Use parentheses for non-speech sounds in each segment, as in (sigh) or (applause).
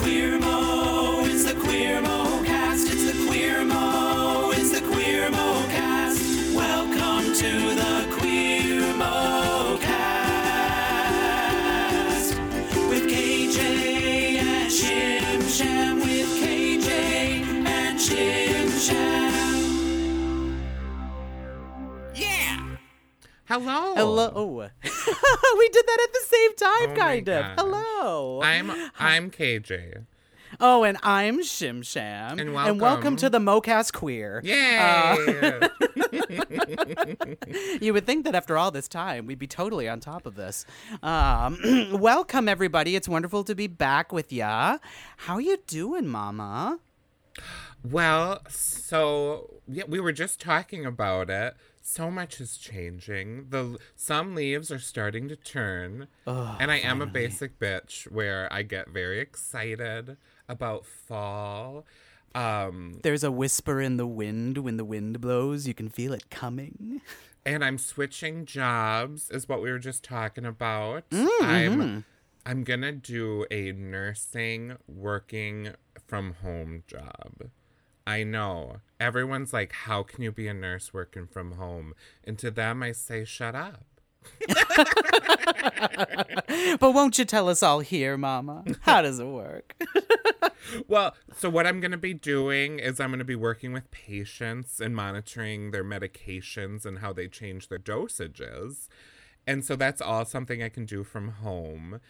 Queer Mo, it's the Queer Mo cast. It's the Queer Mo, it's the Queer Mo cast. Welcome to the Queer Mo cast with KJ and Shim Sham. With KJ and Shim Sham. Yeah. Hello. Hello. (laughs) we did that at the same time, Oh kind of. gosh. Hello. I'm I'm KJ. oh, and I'm Shim Sham. And welcome welcome. to the MoCast Queer. Yay! (laughs) You would think that after all this time, we'd be totally on top of this. Um, (clears throat) welcome, everybody. It's wonderful to be back with ya. How you doing, Mama? well, so yeah, we were just talking about it. So much is changing. The some leaves are starting to turn, and I am a basic bitch where I get very excited about fall. Um, There's a whisper in the wind. When the wind blows, you can feel it coming. (laughs) and I'm switching jobs, is what we were just talking about. Mm-hmm. I'm I'm gonna do a nursing working from home job. I know. Everyone's like, how can you be a nurse working from home? And to them I say, shut up. (laughs) But won't you tell us all here, Mama? How does it work? (laughs) Well, so what I'm going to be doing is I'm going to be working with patients and monitoring their medications and how they change their dosages. And so that's all something I can do from home.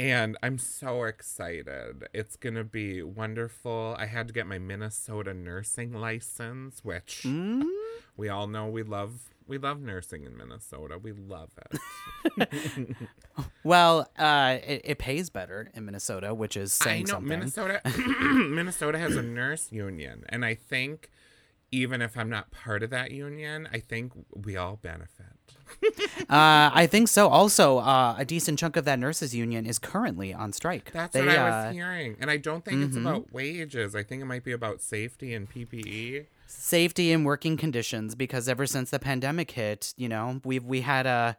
And I'm so excited. It's going to be wonderful. I had to get my Minnesota nursing license, which we all know we love. We love nursing in Minnesota. We love it. (laughs) Well, uh, it, it pays better in Minnesota, which is I saying know something. Minnesota (laughs) (clears throat) Minnesota has a nurse union and I think even if I'm not part of that union, I think we all benefit. (laughs) Uh, I think so. Also, uh, a decent chunk of that nurses union is currently on strike. That's they, what I uh, mm-hmm. was hearing. And I don't think it's about wages. I think it might be about safety and. PPE. safety and working conditions because ever since the pandemic hit, you know, we've we had a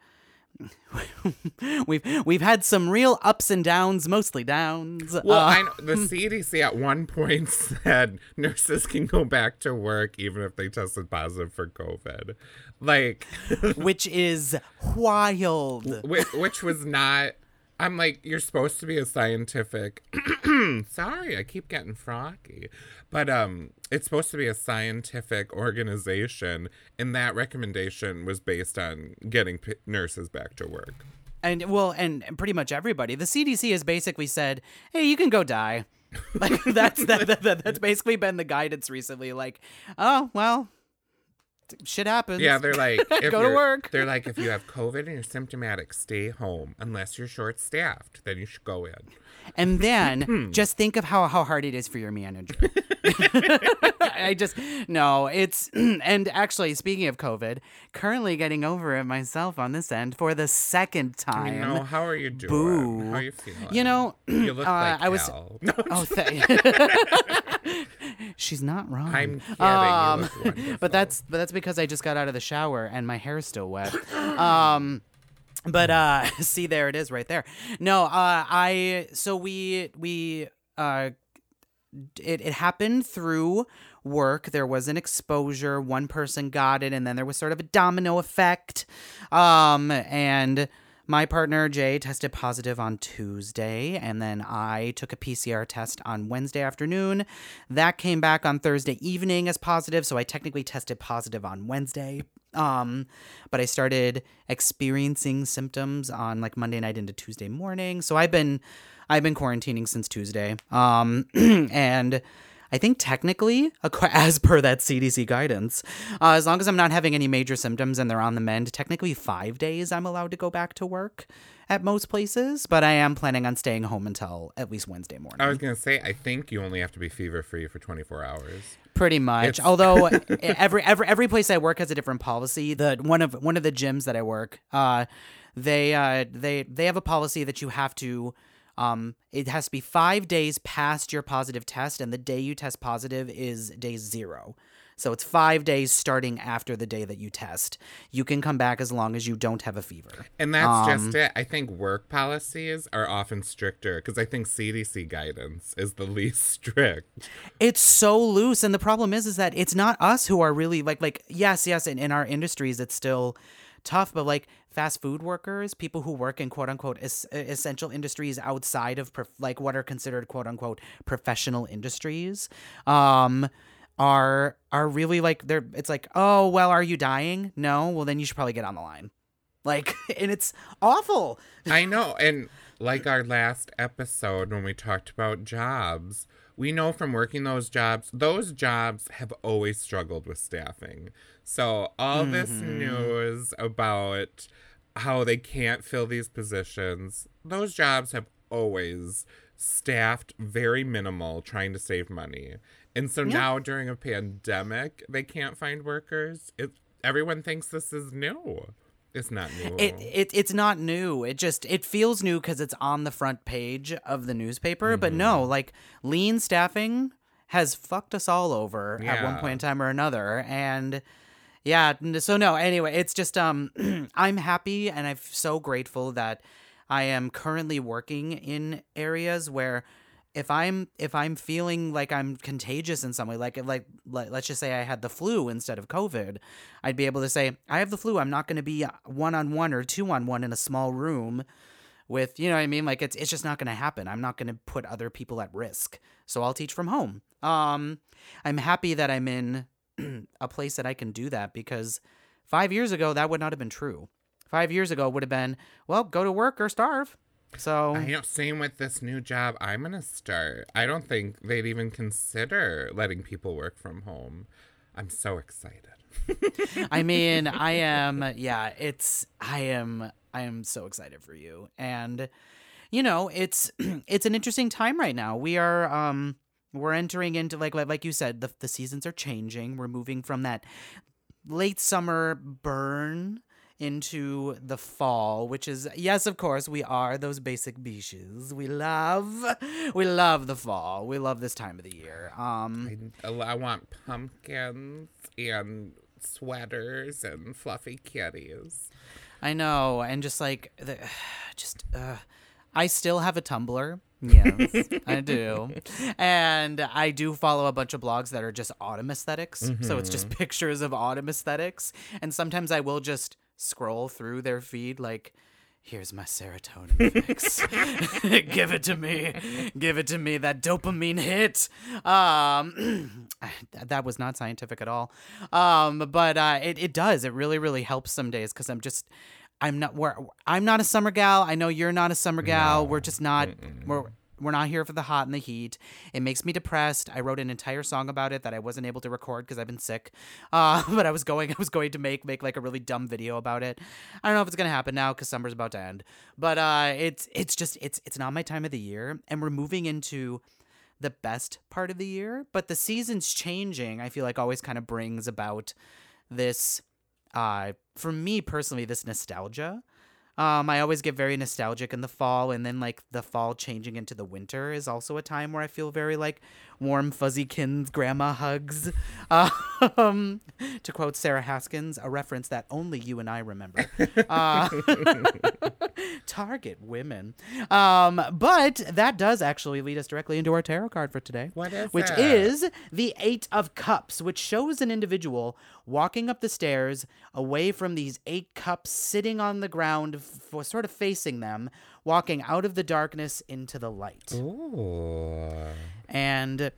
(laughs) we've we've had some real ups and downs, mostly downs. Well, Uh, I know the (laughs) CDC at one point said nurses can go back to work even if they tested positive for COVID. Like (laughs) which is wild. (laughs) which, which was not i'm like you're supposed to be a scientific (clears throat) sorry i keep getting froggy but um it's supposed to be a scientific organization and that recommendation was based on getting p- nurses back to work And well, and pretty much everybody. The CDC has basically said, "Hey, you can go die." (laughs) Like that's that, that, that- that's basically been the guidance recently. Like, oh well, shit happens. yeah they're like (laughs) if Go to work. they're like if you have covid and you're symptomatic stay home unless you're short staffed then you should go in And then Hmm. just think of how, how hard it is for your manager. (laughs) (laughs) I just, no, it's, (clears throat) and actually, speaking of COVID, currently getting over it myself on this end for the second time. know how are you doing boo. how are you feeling You know, (clears throat) you look uh, like I was- hell. (laughs) no, oh, th- she's not wrong. i'm kidding Um, you but that's but that's because I just got out of the shower and my hair's still wet. Um but uh (laughs) see there it is right there. No, uh I so we we uh it, it happened through work. There was an exposure. One person got it, and then there was sort of a domino effect. Um, and my partner Jay tested positive on Tuesday, and then I took a PCR test on Wednesday afternoon. That came back on Thursday evening as positive, so I technically tested positive on Wednesday. Um, but I started experiencing symptoms on like Monday night into Tuesday morning. So I've been I've been quarantining since Tuesday. Um, (clears throat) and I think technically, (laughs) as per that CDC guidance, uh, as long as I'm not having any major symptoms and they're on the mend, technically five days I'm allowed to go back to work at most places. But I am planning on staying home until at least Wednesday morning. I was gonna say, I think you only have to be fever free for 24 hours. Pretty much. It's- Although (laughs) every every every place I work has a different policy. The one of one of the gyms that I work, uh, they uh they they have a policy that you have to um it has to be five days past your positive test, and the day you test positive is day zero. So it's five days starting after the day that you test. You can come back as long as you don't have a fever. And that's Um, just it. I think work policies are often stricter because I think CDC guidance is the (laughs) least strict. It's so loose, and the problem is, is that it's not us who are really like, like yes, yes, in, in our industries, it's still tough, but like fast food workers, people who work in quote unquote es- essential industries outside of prof- like what are considered quote unquote professional industries, um, are are really like they're. It's like, oh well, are you dying? No, well then you should probably get on the line. Like, (laughs) and it's awful. I (laughs) know. And like our last episode when we talked about jobs, we know from working those jobs, those jobs have always struggled with staffing. So all this mm-hmm. news about how they can't fill these positions, those jobs have always staffed very minimal trying to save money. And so now during a pandemic, they can't find workers. It everyone thinks this is new. It's not new. It, it it's not new. It just it feels new because it's on the front page of the newspaper. But no, like lean staffing has fucked us all over at one point in time or another. And yeah, so no. Anyway, it's just um, (clears throat) I'm happy and I'm so grateful that I am currently working in areas where if I'm if I'm feeling like I'm contagious in some way, like like let, let's just say I had the flu instead of COVID, I'd be able to say I have the flu. I'm not going to be one on one or two on one in a small room with you know what I mean. Like it's it's just not going to happen. I'm not going to put other people at risk. So I'll teach from home. Um, I'm happy that I'm in (clears throat) a place that I can do that because five years ago that would not have been true. Five years ago would have been well go to work or starve. So I know. Same with this new job I'm gonna start. I don't think they'd even consider letting people work from home. I'm so excited. (laughs) I mean, I am yeah, it's I am I am so excited for you. And you know, it's (clears throat) it's an interesting time right now. We are um we're entering into like like, like you said, the the seasons are changing. We're moving from that late summer burn into the fall, which is yes, of course, we are those basic beaches. We love we love the fall. We love this time of the year. Um I, I want pumpkins and sweaters and fluffy kitties. I know, and just like the, (sighs) just uh, I still have a Tumblr. Yes, I do, (laughs) and I do follow a bunch of blogs that are just autumn aesthetics. So it's just pictures of autumn aesthetics, and sometimes I will just scroll through their feed like. Here's my serotonin fix. (laughs) Give it to me. Give it to me. That dopamine hit. Um, (clears throat) that- was not scientific at all. Um, but uh, it it does. It really really helps some days because I'm just I'm not we're, I'm not a summer gal. I know you're not a summer gal. We're just not we're we're not here for the hot and the heat. It makes me depressed. I wrote an entire song about it that I wasn't able to record because I've been sick. (laughs) Uh, but I was going I was going to make make like a really dumb video about it. I don't know if it's gonna happen now because summer's about to end. But uh, it's it's just it's it's not my time of the year, and we're moving into the best part of the year, but the seasons changing, I feel like always kind of brings about this uh for me personally this nostalgia. Um I always get very nostalgic in the fall and then like the fall changing into the winter is also a time where I feel very like warm fuzzy kins grandma hugs. (laughs) Um to quote Sarah Haskins, a reference that only you and I remember. (laughs) Uh, (laughs) target women. Um, but that does actually lead us directly into our tarot card for today. What is Which it? is the Eight of Cups, which shows an individual walking up the stairs away from these eight cups, sitting on the ground, for sort of facing them, walking out of the darkness into the light. Ooh. And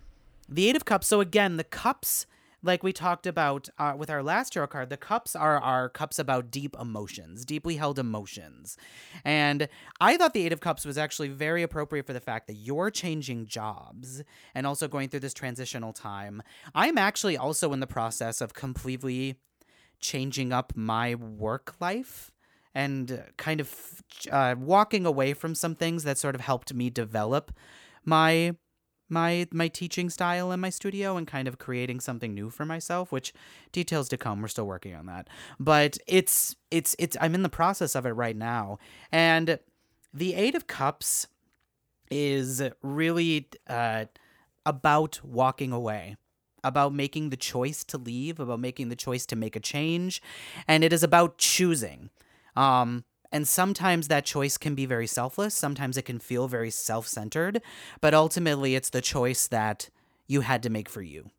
the Eight of Cups. So again, the cups, like we talked about uh, with our last tarot card, the cups are our cups about deep emotions, deeply held emotions. And I thought the Eight of Cups was actually very appropriate for the fact that you're changing jobs and also going through this transitional time. I'm actually also in the process of completely changing up my work life and kind of uh, walking away from some things that sort of helped me develop my my my teaching style in my studio and kind of creating something new for myself which details to come. We're still working on that. But it's it's it's i'm in the process of it right now. And the 8 of cups is really uh about walking away about making the choice to leave, about making the choice to make a change, and it is about choosing. Um, and sometimes that choice can be very selfless. Sometimes it can feel very self centered, but ultimately it's the choice that you had to make for you.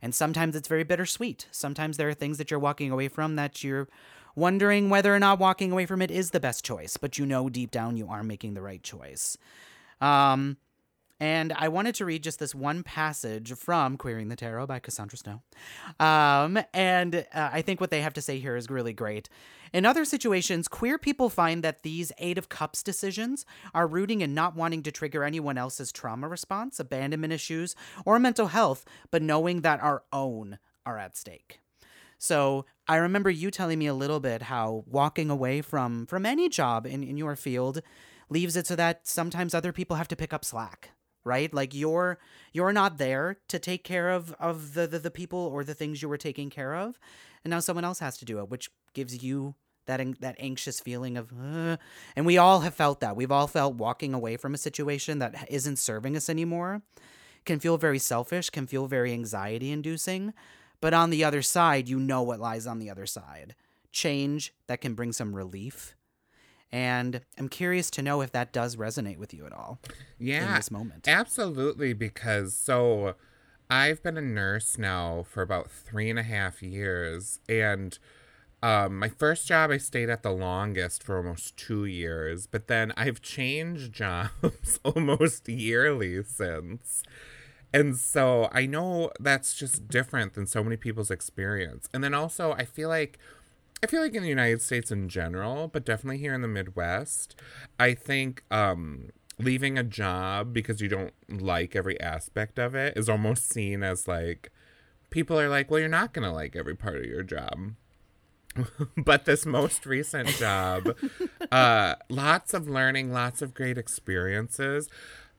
And sometimes it's very bittersweet. Sometimes there are things that you're walking away from that you're wondering whether or not walking away from it is the best choice, but you know deep down you are making the right choice. Um, and I wanted to read just this one passage from Queering the Tarot by Cassandra Snow. Um, and uh, I think what they have to say here is really great. In other situations, queer people find that these Eight of Cups decisions are rooting in not wanting to trigger anyone else's trauma response, abandonment issues, or mental health, but knowing that our own are at stake. So I remember you telling me a little bit how walking away from from any job in, in your field leaves it so that sometimes other people have to pick up slack right? Like you're you're not there to take care of of the, the the people or the things you were taking care of. And now someone else has to do it which gives you that that anxious feeling of uh, and we all have felt that. We've all felt walking away from a situation that isn't serving us anymore. Can feel very selfish can feel very anxiety inducing but on the other side you know what lies on the other side. Change that can bring some relief and i'm curious to know if that does resonate with you at all yeah in this moment. absolutely because so i've been a nurse now for about three and a half years and um, my first job i stayed at the longest for almost two years but then i've changed (laughs) jobs almost yearly since. And so i know that's just different than so many people's experience. And then also i feel like I feel like in the United States in general, but definitely here in the Midwest, I think um, leaving a job because you don't like every aspect of it is almost seen as like people are like, well, you're not going to like every part of your job. (laughs) but this most recent job, (laughs) uh, lots of learning, lots of great experiences,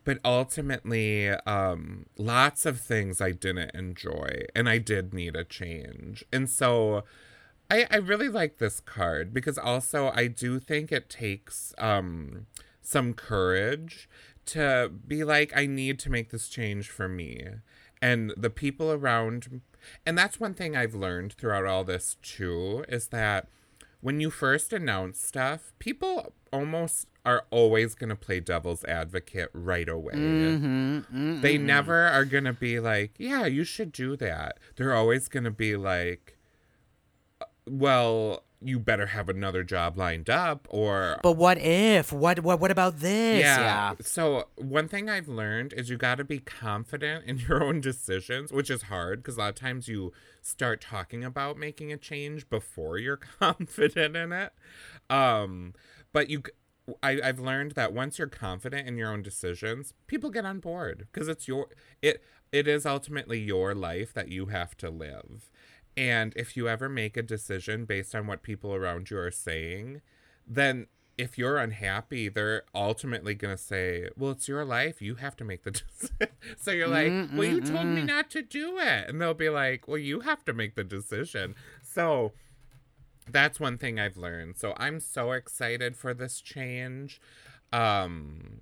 but ultimately, um, lots of things I didn't enjoy, and I did need a change. And so, I, I really like this card because also I do think it takes um some courage to be like I need to make this change for me and the people around and that's one thing I've learned throughout all this too is that when you first announce stuff people almost are always going to play devil's advocate right away. Mm-hmm, They never are going to be like, "Yeah, you should do that." They're always going to be like well, you better have another job lined up or But what if? What what what about this? yeah. So one thing I've learned is you got to be confident in (laughs) your own decisions, which is hard because a lot of times you start talking about making a change before you're (laughs) confident in it. Um, but you, I, I've learned that once you're confident in your own decisions, people get on board because it's your it. It is ultimately your life that you have to live. And if you ever make a decision based on what people around you are saying, then if you're unhappy, they're ultimately going to say, Well, it's your life. You have to make the (laughs) decision. so you're like, Well, you told me not to do it. And they'll be like, Well, you have to make the decision. So that's one thing I've learned. So I'm so excited for this change. Um,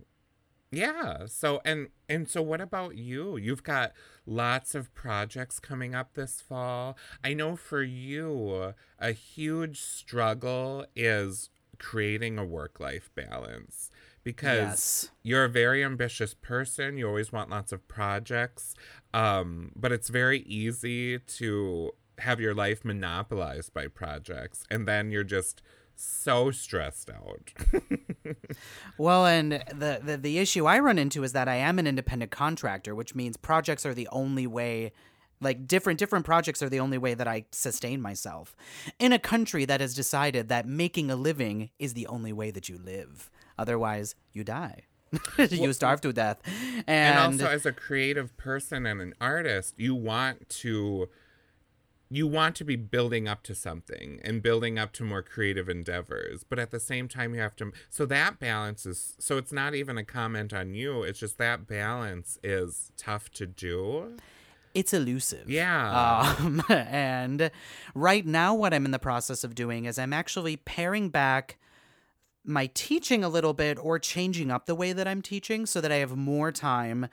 yeah. So and and so what about you? You've got lots of projects coming up this fall. I know for you a huge struggle is creating a work-life balance because Yes. you're a very ambitious person. You always want lots of projects. Um, but it's very easy to have your life monopolized by projects and then you're just so stressed out. (laughs) Well, and the, the the issue I run into is that I am an independent contractor, which means projects are the only way like different different projects are the only way that I sustain myself in a country that has decided that making a living is the only way that you live. Otherwise, you die. (laughs) you starve to death. And, and also as a creative person and an artist you want to you want to be building up to something and building up to more creative endeavors but at the same time you have to so that balance is so it's not even a comment on you it's just that balance is tough to do it's elusive. Yeah. Um, (laughs) and right now, what I'm in the process of doing is I'm actually paring back my teaching a little bit or changing up the way that I'm teaching so that I have more time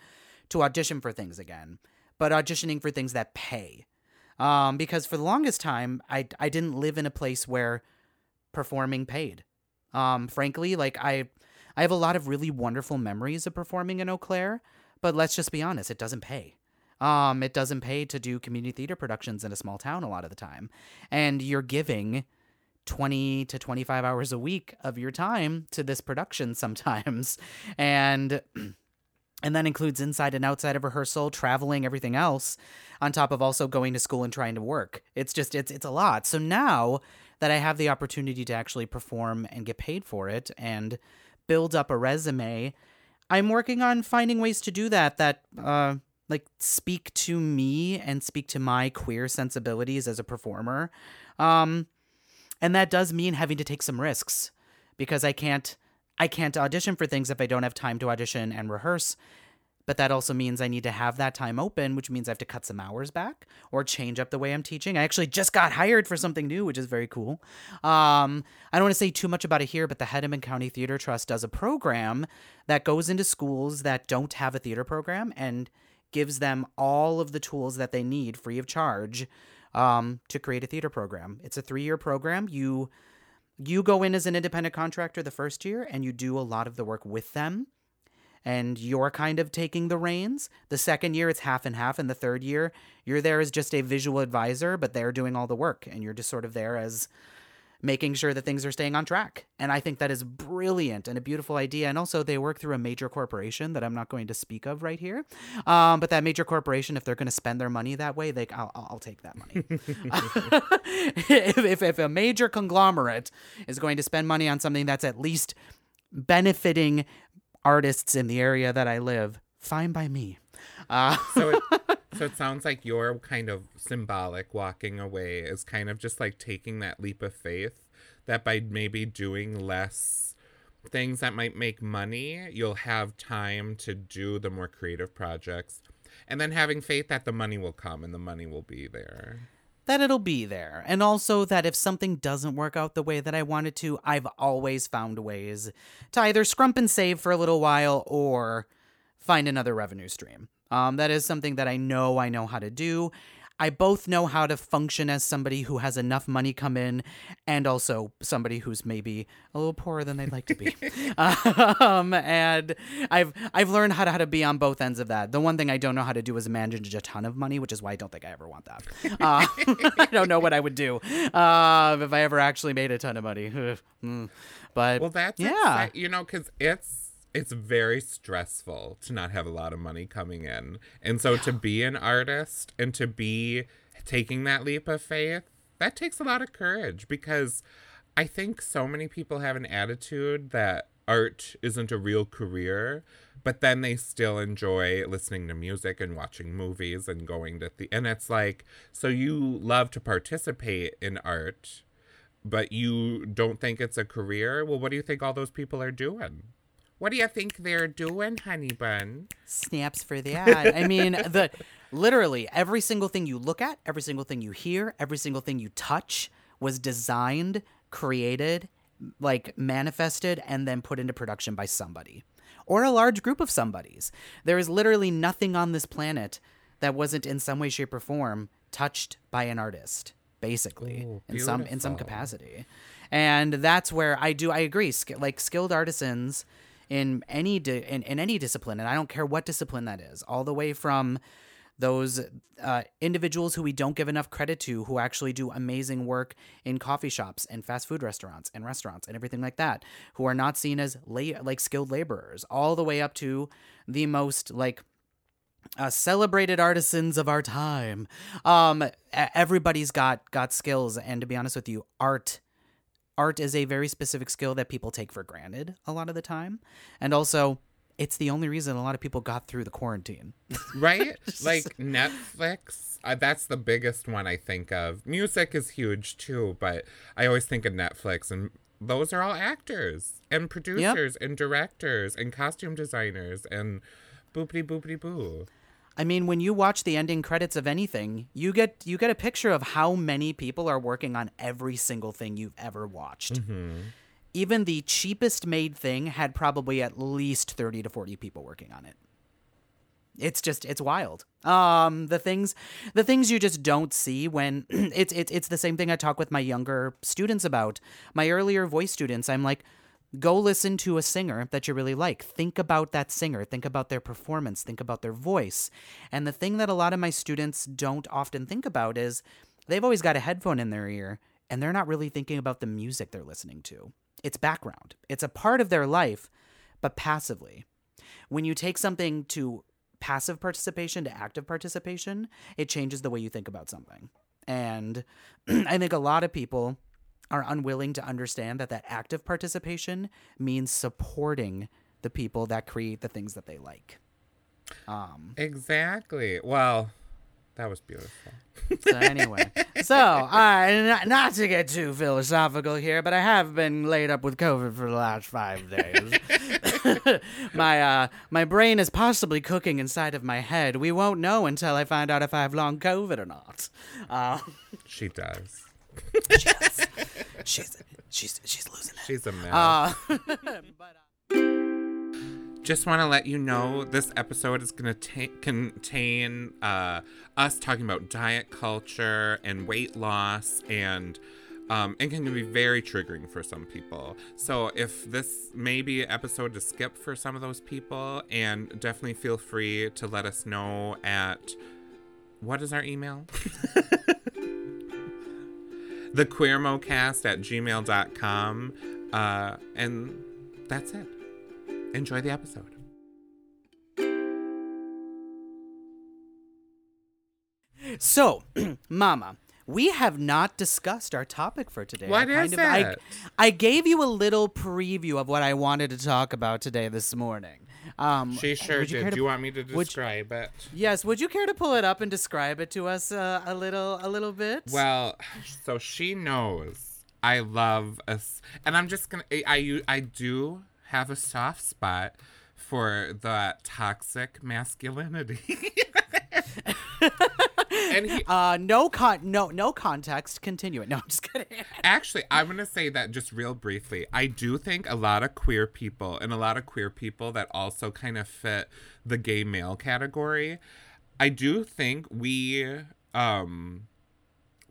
to audition for things again. but auditioning for things that pay. Um, because for the longest time, I I didn't live in a place where performing paid. Um, frankly, like I I have a lot of really wonderful memories of performing in Eau Claire, but let's just be honest, it doesn't pay. Um, it doesn't pay to do community theater productions in a small town a lot of the time. And you're giving 20 to 25 hours a week of your time to this production sometimes. (laughs) And and that includes inside and outside of rehearsal, traveling, everything else, on top of also going to school and trying to work. It's just it's it's a lot. So now that I have the opportunity to actually perform and get paid for it and build up a resume, I'm working on finding ways to do that that uh like speak to me and speak to my queer sensibilities as a performer. Um and that does mean having to take some risks because I can't I can't audition for things if I don't have time to audition and rehearse. But that also means I need to have that time open, which means I have to cut some hours back or change up the way I'm teaching. I actually just got hired for something new, which is very cool. Um, I don't want to say too much about it here, but the Hennepin County Theater Trust does a program that goes into schools that don't have a theater program and gives them all of the tools that they need free of charge um, to create a theater program. It's a three year program. You you go in as an independent contractor the first year and you do a lot of the work with them and you're kind of taking the reins. The second year, it's half and half. And the third year, you're there as just a visual advisor, but they're doing all the work. And you're just sort of there as making sure that things are staying on track. And I think that is brilliant and a beautiful idea. And also, they work through a major corporation that I'm not going to speak of right here. Um, but that major corporation, if they're going to spend their money that way, they I'll, I'll take that money. (laughs) (laughs) if, if, if a major conglomerate is going to spend money on something that's at least benefiting artists in the area that I live, fine by me. Uh, So it, (laughs) so it sounds like your kind of symbolic walking away is kind of just like taking that leap of faith that by maybe doing less things that might make money, you'll have time to do the more creative projects. And then having faith that the money will come and the money will be there. that it'll be there. And also that if something doesn't work out the way that I wanted to, I've always found ways to either scrump and save for a little while or find another revenue stream. Um, that is something that I know I know how to do. I both know how to function as somebody who has enough money come in and also somebody who's maybe a little poorer than they'd like to be. (laughs) um, and I've I've learned how to, how to be on both ends of that. The one thing I don't know how to do is manage a ton of money, which is why I don't think I ever want that. Uh, (laughs) I don't know what I would do uh, if I ever actually made a ton of money. (laughs) Mm. but Well, that's yeah. you know, because it's it's very stressful to not have a lot of money coming in, and so to be an artist and to be taking that leap of faith, that takes a lot of courage because I think so many people have an attitude that art isn't a real career. But then they still enjoy listening to music and watching movies and going to the and it's like so you love to participate in art, but you don't think it's a career. Well, what do you think all those people are doing? What do you think they're doing, honey bun? snaps for the ad. I mean, the (laughs) literally every single thing you look at, every single thing you hear, every single thing you touch was designed, created, like manifested and then put into production by somebody or a large group of somebodies. There is literally nothing on this planet that wasn't in some way shape or form touched by an artist, basically, Ooh, in some in some capacity. And that's where I do I agree, like skilled artisans in any di- in, in any discipline and I don't care what discipline that is, all the way from those uh, individuals who we don't give enough credit to who actually do amazing work in coffee shops and fast food restaurants and restaurants and everything like that who are not seen as la- like skilled laborers all the way up to the most like uh, celebrated artisans of our time. Um everybody's got got skills and to be honest with you art art is a very specific skill that people take for granted a lot of the time and also it's the only reason a lot of people got through the quarantine (laughs) Right? like Netflix. Uh, that's the biggest one I think of. Music is huge too, but I always think of Netflix, and those are all actors and producers and directors and costume designers and boopity boopity boo. I mean, when you watch the ending credits of anything, you get you get a picture of how many people are working on every single thing you've ever watched. Even the cheapest made thing had probably at least 30 to 40 people working on it. It's just it's wild. Um, the things the things you just don't see when (clears throat) it's it's it's the same thing I talk with my younger students about. My earlier voice students, I'm like, go listen to a singer that you really like. Think about that singer. Think about their performance. Think about their voice. And the thing that a lot of my students don't often think about is they've always got a headphone in their ear and they're not really thinking about the music they're listening to. It's background. It's a part of their life, but passively. When you take something to passive participation to active participation, it changes the way you think about something. And (clears throat) I think a lot of people are unwilling to understand that that active participation means supporting the people that create the things that they like. Um, Exactly. Well, that was beautiful. (laughs) so anyway, so uh, not, not to get too philosophical here, but I have been laid up with COVID for the last five days. (laughs) my uh, my brain is possibly cooking inside of my head. We won't know until I find out if I have long COVID or not. Uh, She does. (laughs) she's she's she's losing it. She's a mess. Uh, (laughs) but, uh, Just want to let you know this episode is going to ta- contain uh, us talking about diet culture and weight loss and um, and can be very triggering for some people. So if this may be an episode to skip for some of those people, and definitely feel free to let us know at what is our email? (laughs) the queermocast at gmail.com. Uh, and that's it. Enjoy the episode. So, (clears throat) Mama, we have not discussed our topic for today. What I is I, it? I gave you a little preview of what I wanted to talk about today this morning. Um, She sure would you did. Do you want me to would- describe it? Yes, would you care to pull it up and describe it to us uh, a little, a little bit? Well, so she knows I love us, and I'm just gonna. I I, I do have a soft spot for the toxic masculinity. (laughs) (laughs) and he, uh, no con, no, no context. Continue it. No, I'm just kidding. (laughs) Actually, I'm going to say that just real briefly. I do think a lot of queer people and a lot of queer people that also kind of fit the gay male category, I do think we um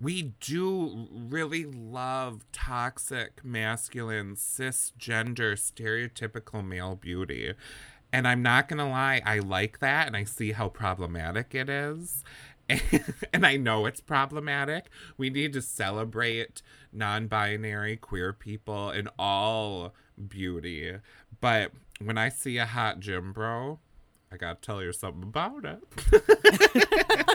we do really love toxic masculine cisgender stereotypical male beauty. And I'm not going to lie, I like that and I see how problematic it is. (laughs) and I know it's problematic. We need to celebrate non binary queer people in all beauty. But when I see a hot gym bro, I gotta tell you something about it. (laughs)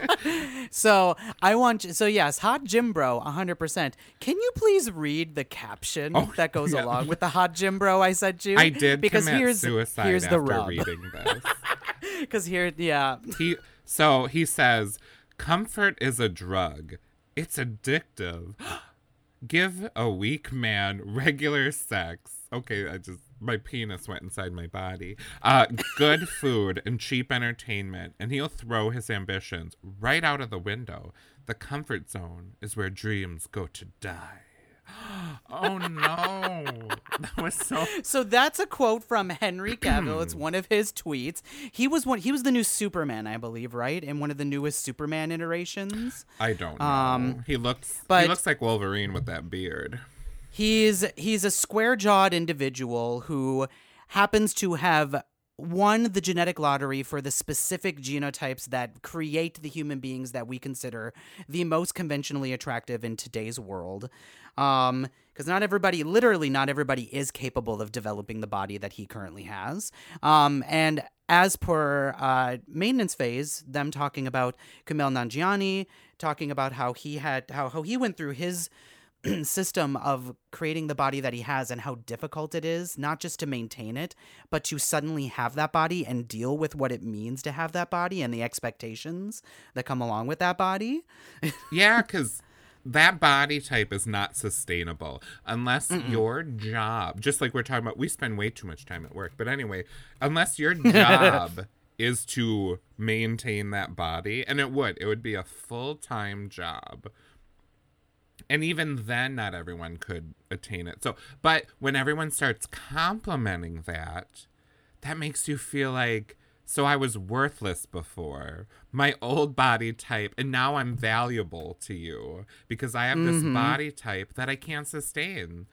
So I want you. So yes, hot gym bro, hundred percent. Can you please read the caption Oh, that goes yeah. along with the hot gym bro I sent you? I did because here's suicide here's the rub. reading this. (laughs) Because here, yeah, he so he says, "Comfort is a drug. It's addictive. (gasps) Give a weak man regular sex." Okay, I just my penis went inside my body. Uh, good (laughs) food and cheap entertainment, and he'll throw his ambitions right out of the window. The comfort zone is where dreams go to die. Oh no, that was so So that's a quote from Henry Cavill. it's one of his tweets. He was one. He was the new Superman, I believe, right? In one of the newest Superman iterations. I don't know. Um, he looks but- he looks like Wolverine with that beard. He's he's a square-jawed individual who happens to have won the genetic lottery for the specific genotypes that create the human beings that we consider the most conventionally attractive in today's world. Um, because not everybody, literally, not everybody is capable of developing the body that he currently has. Um, and as per uh, maintenance phase, them talking about Kumail Nanjiani, talking about how he had how how he went through his (clears throat) system of creating the body that he has and how difficult it is not just to maintain it but to suddenly have that body and deal with what it means to have that body and the expectations that come along with that body (laughs) Yeah, because that body type is not sustainable unless your job, just like we're talking about, we spend way too much time at work. But anyway, unless your (laughs) job is to maintain that body, and it would, it would be a full time job. And even then, not everyone could attain it. So, but when everyone starts complimenting that, that makes you feel like So I was worthless before, my old body type, and now I'm valuable to you because I have this Mm-hmm. body type that I can't sustain.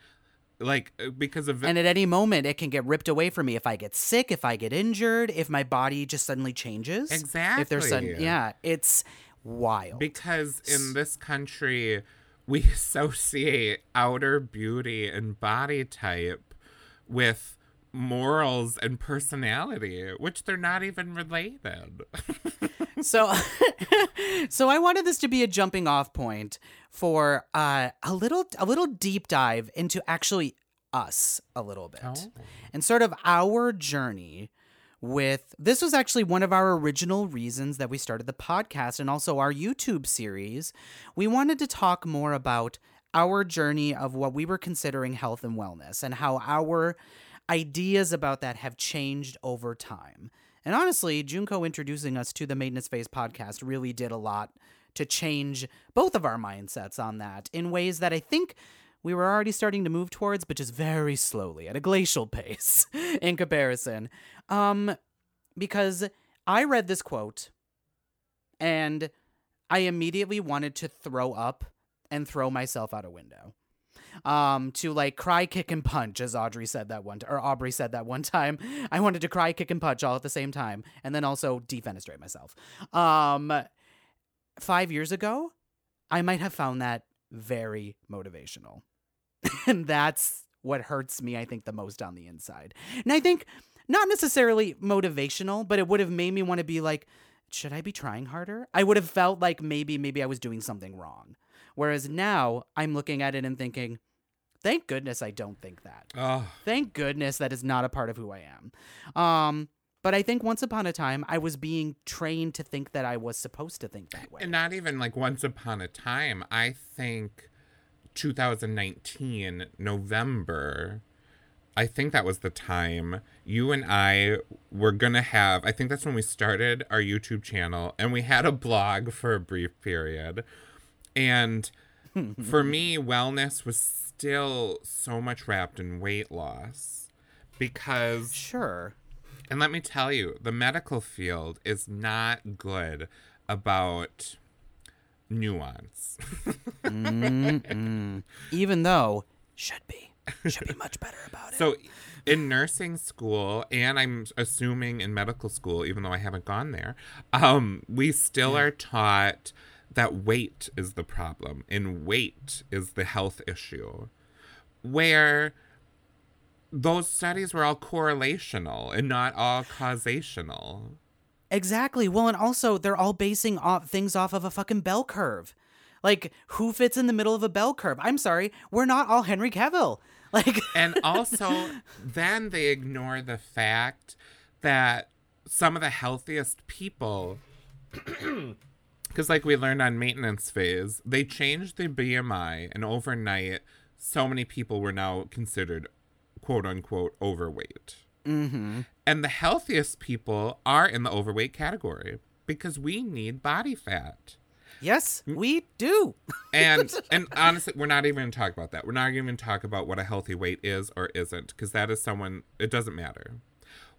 Like, uh, because of And at any moment, it can get ripped away from me if I get sick, if I get injured, if my body just suddenly changes. Exactly. If there's sudden, yeah, it's wild. Because in this country, we (laughs) associate outer beauty and body type with morals and personality, which they're not even related. (laughs) so (laughs) so i wanted this to be a jumping off point for uh, a little a little deep dive into actually us a little bit Oh. and sort of our journey with this was actually one of our original reasons that we started the podcast and also our YouTube series. We wanted to talk more about our journey of what we were considering health and wellness and how our ideas about that have changed over time. And honestly, Junko introducing us to the Maintenance Phase podcast really did a lot to change both of our mindsets on that in ways that I think we were already starting to move towards, but just very slowly at a glacial (laughs) pace in comparison. Um, because I read this quote and I immediately wanted to throw up and throw myself out a window. Um, to like cry, kick, and punch, as Audrey said that one, t- or Aubrey said that one (laughs) time. I wanted to cry, kick, and punch all at the same time, and then also defenestrate myself. Um, five years ago, I might have found that very motivational. (laughs) and that's what hurts me, I think, the most on the inside. And I think not necessarily motivational, but it would have made me want to be like, should I be trying harder? I would have felt like maybe, maybe I was doing something wrong. Whereas now I'm looking at it and thinking, thank goodness I don't think that. Oh, Thank goodness that is not a part of who I am. Um, but I think once upon a time I was being trained to think that I was supposed to think that way. and not even like once upon a time. I think 2019, November, I think that was the time you and I were going to have, I think that's when we started our YouTube channel and we had a blog for a brief period. And (laughs) for me, wellness was still so much wrapped in weight loss because Sure. and let me tell you, the medical field is not good about nuance. Even though should be. Should be much better about it. so, in nursing school, and I'm assuming in medical school, even though I haven't gone there, um, we still are taught that weight is the problem and weight is the health issue. Where those studies were all correlational and not all causational. Exactly. Well, and also they're all basing off things off of a fucking bell curve. Like who fits in the middle of a bell curve? I'm sorry, we're not all Henry Cavill. (laughs) Like and (laughs) also then they ignore the fact that some of the healthiest people (clears throat) because like we learned on maintenance phase they changed the bmi and overnight so many people were now considered quote unquote overweight mm-hmm. and the healthiest people are in the overweight category because we need body fat Yes, we do. (laughs) and and honestly, we're not even going to talk about that. We're not even going to talk about what a healthy weight is or isn't because that is someone. It doesn't matter.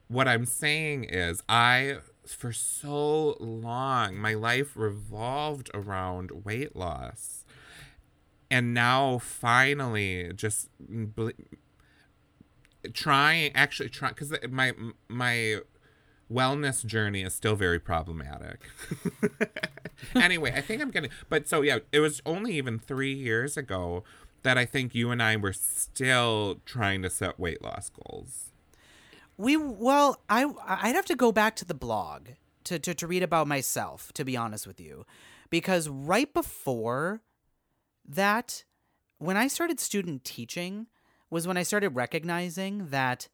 What I'm saying is, I for so long my life revolved around weight loss, and now finally just bl- trying actually trying because my my wellness journey is still very problematic. (laughs) anyway, I think I'm gonna. But so yeah, it was only even three years ago that I think you and I were still trying to set weight loss goals. We well, I I'd have to go back to the blog to, to to read about myself, to be honest with you. Because right before that, when I started student teaching, was when I started recognizing that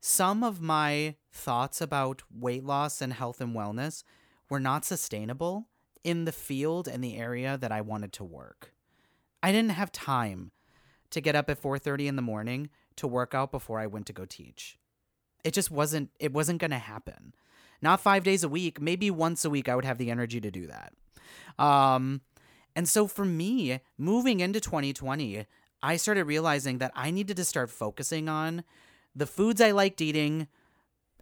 some of my thoughts about weight loss and health and wellness were not sustainable in the field and the area that I wanted to work. I didn't have time to get up at 4:30 in the morning to work out before I went to go teach. It just wasn't it wasn't going to happen. Not 5 days a week, maybe once a week I would have the energy to do that. Um and so for me, moving into 2020, I started realizing that I needed to start focusing on the foods I liked eating,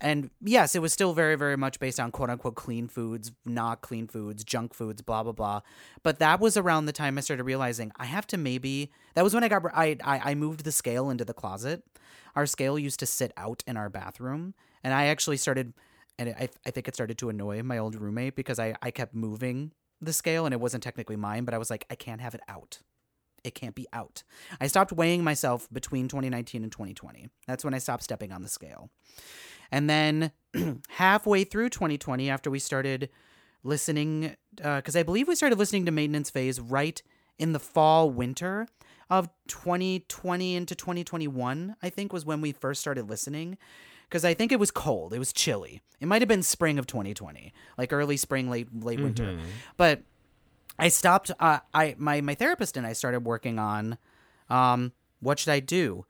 and yes, it was still very, very much based on quote unquote clean foods, not clean foods, junk foods, blah blah blah. But that was around the time I started realizing I have to maybe. That was when I got I I, I moved the scale into the closet. Our scale used to sit out in our bathroom, and I actually started, and I I think it started to annoy my old roommate because I I kept moving the scale and it wasn't technically mine, but I was like I can't have it out. It can't be out. I stopped weighing myself between 2019 and 2020. That's when I stopped stepping on the scale. And then (clears throat) halfway through 2020, after we started listening, uh, because I believe we started listening to Maintenance Phase right in the fall, winter of 2020 into 2021, I think was when we first started listening. Because I think it was cold, it was chilly. It might have been spring of 2020, like early spring, late late winter. Mm-hmm. But I stopped. Uh, I my my therapist and I started working on, um, what should I do?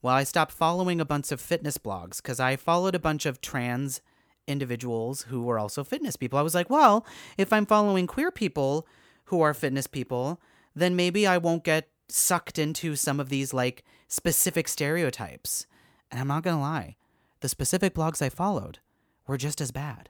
Well, I stopped following a bunch of fitness blogs because I followed a bunch of trans individuals who were also fitness people. I was like, well, if I'm following queer people who are fitness people, then maybe I won't get sucked into some of these like specific stereotypes. And I'm not to lie, the specific blogs I followed were just as bad.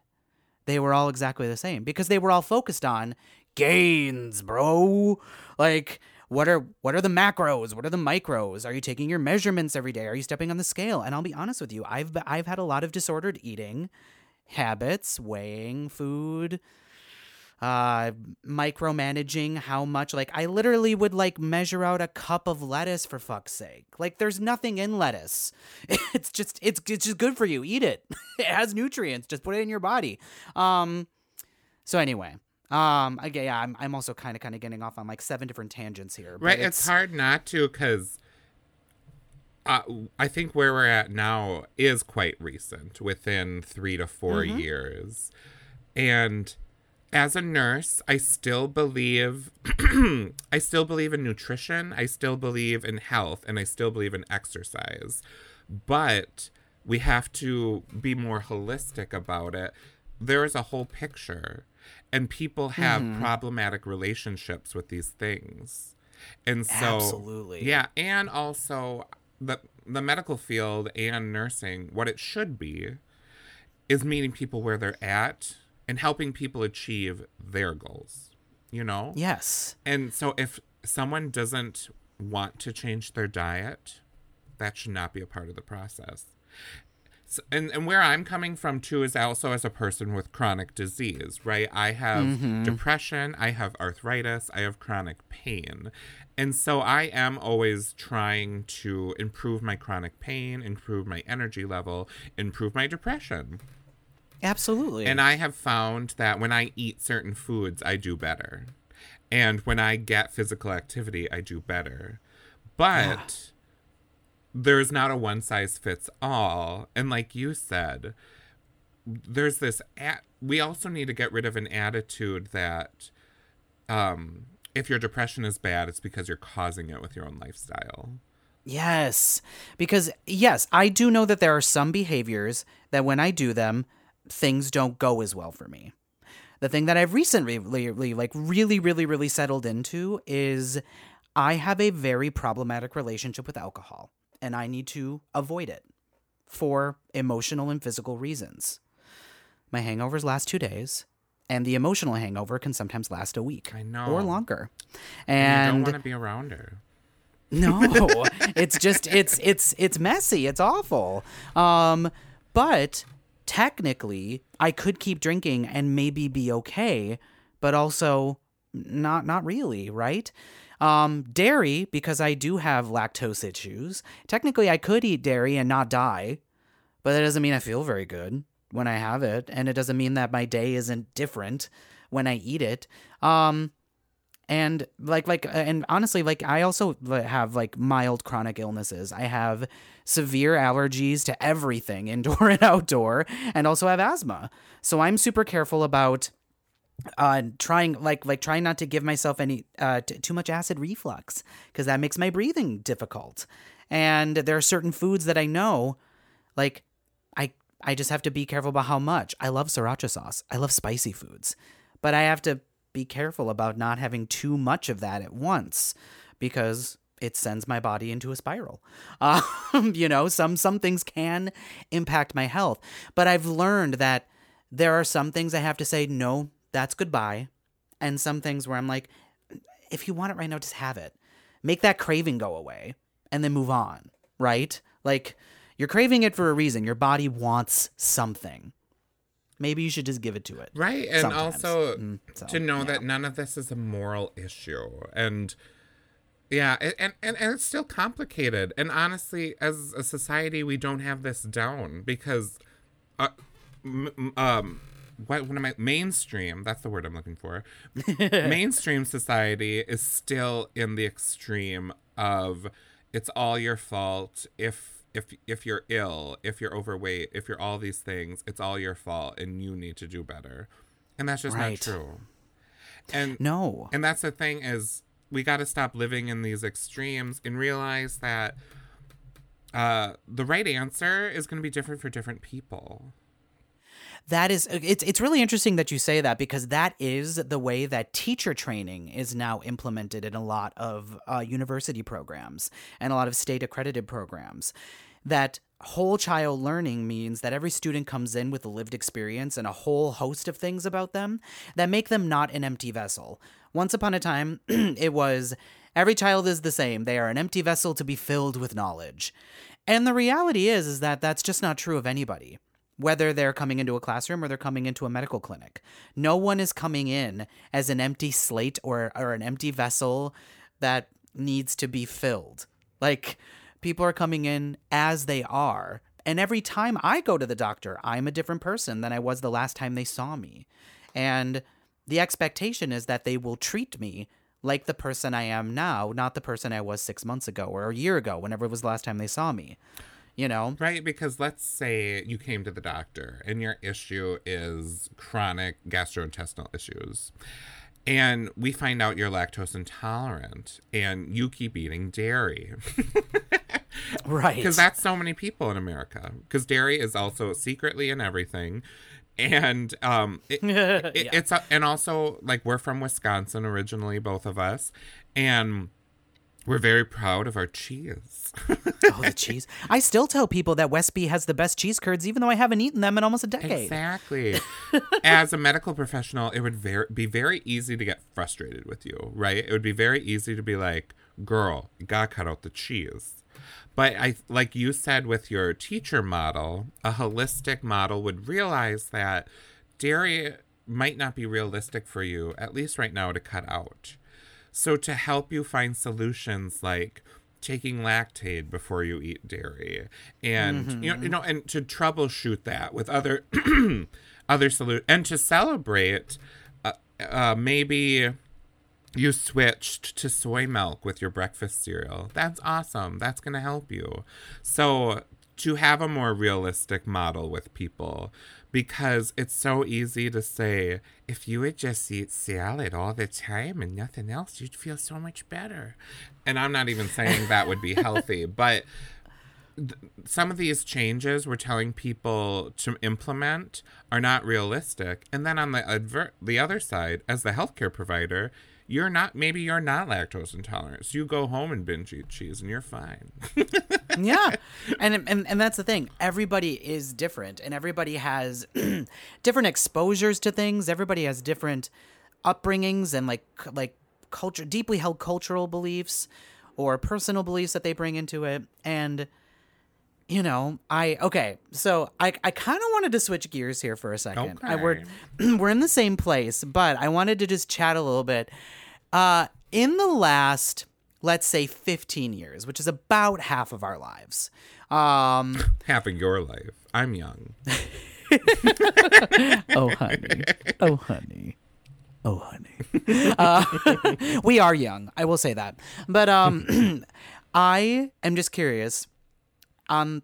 They were all exactly the same because they were all focused on gains, bro. Like what are what are the macros? What are the micros? Are you taking your measurements every day? Are you stepping on the scale? And I'll be honest with you, I've I've had a lot of disordered eating habits, weighing food, uh micromanaging how much like I literally would like measure out a cup of lettuce for fuck's sake. Like there's nothing in lettuce. (laughs) It's just it's it's just good for you. Eat it. (laughs) it has nutrients. Just put it in your body. Um so anyway, um again yeah, I'm I'm also kind of kind of getting off on like seven different tangents here. but Right, it's, hard not to because uh, I think where we're at now is quite recent, within three to 4 Mm-hmm. years. And as a nurse, I still believe (clears throat) I still believe in nutrition, I still believe in health, and I still believe in exercise. But we have to be more holistic about it. There is a whole picture, and people have Mm-hmm. problematic relationships with these things. And so Absolutely. Yeah, and also the the medical field and nursing, what it should be is meeting people where they're at and helping people achieve their goals. You know? Yes. And so if someone doesn't want to change their diet, that should not be a part of the process. So, and, and where I'm coming from too is also as a person with chronic disease, right? I have mm-hmm. depression, I have arthritis, I have chronic pain. And so I am always trying to improve my chronic pain, improve my energy level, improve my depression. Absolutely. And I have found that when I eat certain foods, I do better. And when I get physical activity, I do better. But ah. There's not a one size fits all. And like you said, there's this at we also need to get rid of an attitude that um if your depression is bad, it's because you're causing it with your own lifestyle. Yes. Because, yes, I do know that there are some behaviors that when I do them, things don't go as well for me. The thing that I've recently, like, really, really, really settled into is I have a very problematic relationship with alcohol, and I need to avoid it for emotional and physical reasons. My hangovers last two days, and the emotional hangover can sometimes last a week I know. or longer. And you don't want to be around her. no, (laughs) it's just it's it's it's messy. It's awful. Um, but technically, I could keep drinking and maybe be okay, but also not not really, right? Um, dairy because I do have lactose issues. Technically, I could eat dairy and not die, but that doesn't mean I feel very good when I have it, and it doesn't mean that my day isn't different when I eat it. Um, and like like uh, and honestly like i also have like mild chronic illnesses i have severe allergies to everything (laughs) indoor and outdoor and also have asthma so i'm super careful about uh trying like like trying not to give myself any uh t- too much acid reflux because that makes my breathing difficult. And there are certain foods that i know like i i just have to be careful about how much. I love sriracha sauce. I love spicy foods. But i have to be careful about not having too much of that at once because it sends my body into a spiral. (laughs) Um, you know, some some things can impact my health, but I've learned that there are some things I have to say no, that's goodbye, and some things where I'm like, if you want it right now, just have it. Make that craving go away, and then move on. Right? Like you're craving it for a reason. Your body wants something. Maybe you should just give it to it. Right. And Sometimes. also Mm, so, to know yeah. that none of this is a moral issue. And yeah, and, and, and, it's still complicated. And honestly, as a society, we don't have this down because, uh, um, what, what am I? Mainstream, that's the word I'm looking for. (laughs) mainstream society is still in the extreme of it's all your fault if if if you're ill, if you're overweight, if you're all these things, it's all your fault and you need to do better. And that's just not true. And No. and that's the thing is we got to stop living in these extremes and realize that uh the right answer is going to be different for different people. That is it's it's really interesting that you say that because that is the way that teacher training is now implemented in a lot of uh, university programs and a lot of state accredited programs. That whole child learning means that every student comes in with a lived experience and a whole host of things about them that make them not an empty vessel. Once upon a time, (clears throat) it was every child is the same. They are an empty vessel to be filled with knowledge. And the reality is is that that's just not true of anybody whether they're coming into a classroom or they're coming into a medical clinic. No one is coming in as an empty slate or, or an empty vessel that needs to be filled. Like, people are coming in as they are. And every time I go to the doctor, I'm a different person than I was the last time they saw me. And the expectation is that they will treat me like the person I am now, not the person I was six months ago or a year ago, whenever it was the last time they saw me. You know? Right? Because let's say you came to the doctor and your issue is chronic gastrointestinal issues. And we find out you're lactose intolerant and you keep eating dairy. (laughs) Right. Because that's so many people in America. Because dairy is also secretly in everything. And um, it, (laughs) it- Yeah. it's a, and also like we're from Wisconsin originally, both of us, and we're very proud of our cheese. (laughs) Oh, the cheese. I still tell people that Westby has the best cheese curds, even though I haven't eaten them in almost a decade. Exactly. (laughs) As a medical professional, it would ver- be very easy to get frustrated with you, right? It would be very easy to be like, "Girl, you gotta cut out the cheese." But I, like you said with your teacher model, a holistic model would realize that dairy might not be realistic for you, at least right now, to cut out. So to help you find solutions like taking Lactaid before you eat dairy and you know you know and to troubleshoot that with other (clears throat) other solu- and to celebrate uh, uh, maybe you switched to soy milk with your breakfast cereal. That's awesome. That's going to help you. So, to have a more realistic model with people, because it's so easy to say, if you would just eat salad all the time and nothing else, you'd feel so much better. And I'm not even saying that would be healthy, (laughs) but some of these changes we're telling people to implement are not realistic. And then on the adver- the other side, as the healthcare provider, you're not maybe you're not lactose intolerant. So you go home and binge eat cheese and you're fine. (laughs) yeah. And, and and that's the thing. Everybody is different and everybody has (clears throat) different exposures to things. Everybody has different upbringings and like like culture deeply held cultural beliefs or personal beliefs that they bring into it. And you know i okay. So i i kind of wanted to switch gears here for a second. I, we're (clears throat) we're in the same place but i wanted to just chat a little bit uh in the last let's say 15 years which is about half of our lives um (laughs) Half of your life. I'm young. (laughs) oh honey. Oh honey. Oh honey. (laughs) Uh, we are young. I will say that. But um (clears throat) i am just curious um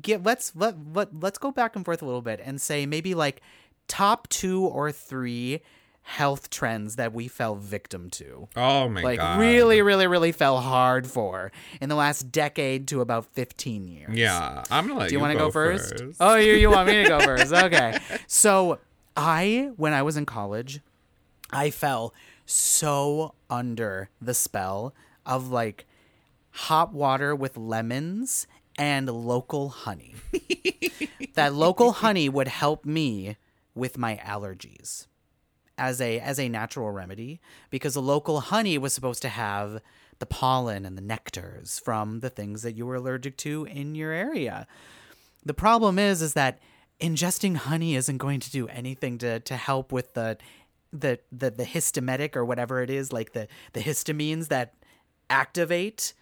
get let's let, let let's go back and forth a little bit and say maybe like top two or three health trends that we fell victim to Oh my like god. Like really really really fell hard for in the last decade to about 15 years Yeah, I'm gonna do you, want to go, first? Oh, you you want me to go (laughs) first? Okay. So I, when I was in college, I fell so under the spell of like hot water with lemons and local honey. (laughs) that local honey would help me with my allergies as a as a natural remedy because the local honey was supposed to have the pollen and the nectars from the things that you were allergic to in your area. The problem is is that ingesting honey isn't going to do anything to to help with the the the, the histometic or whatever it is like the the histamines that activate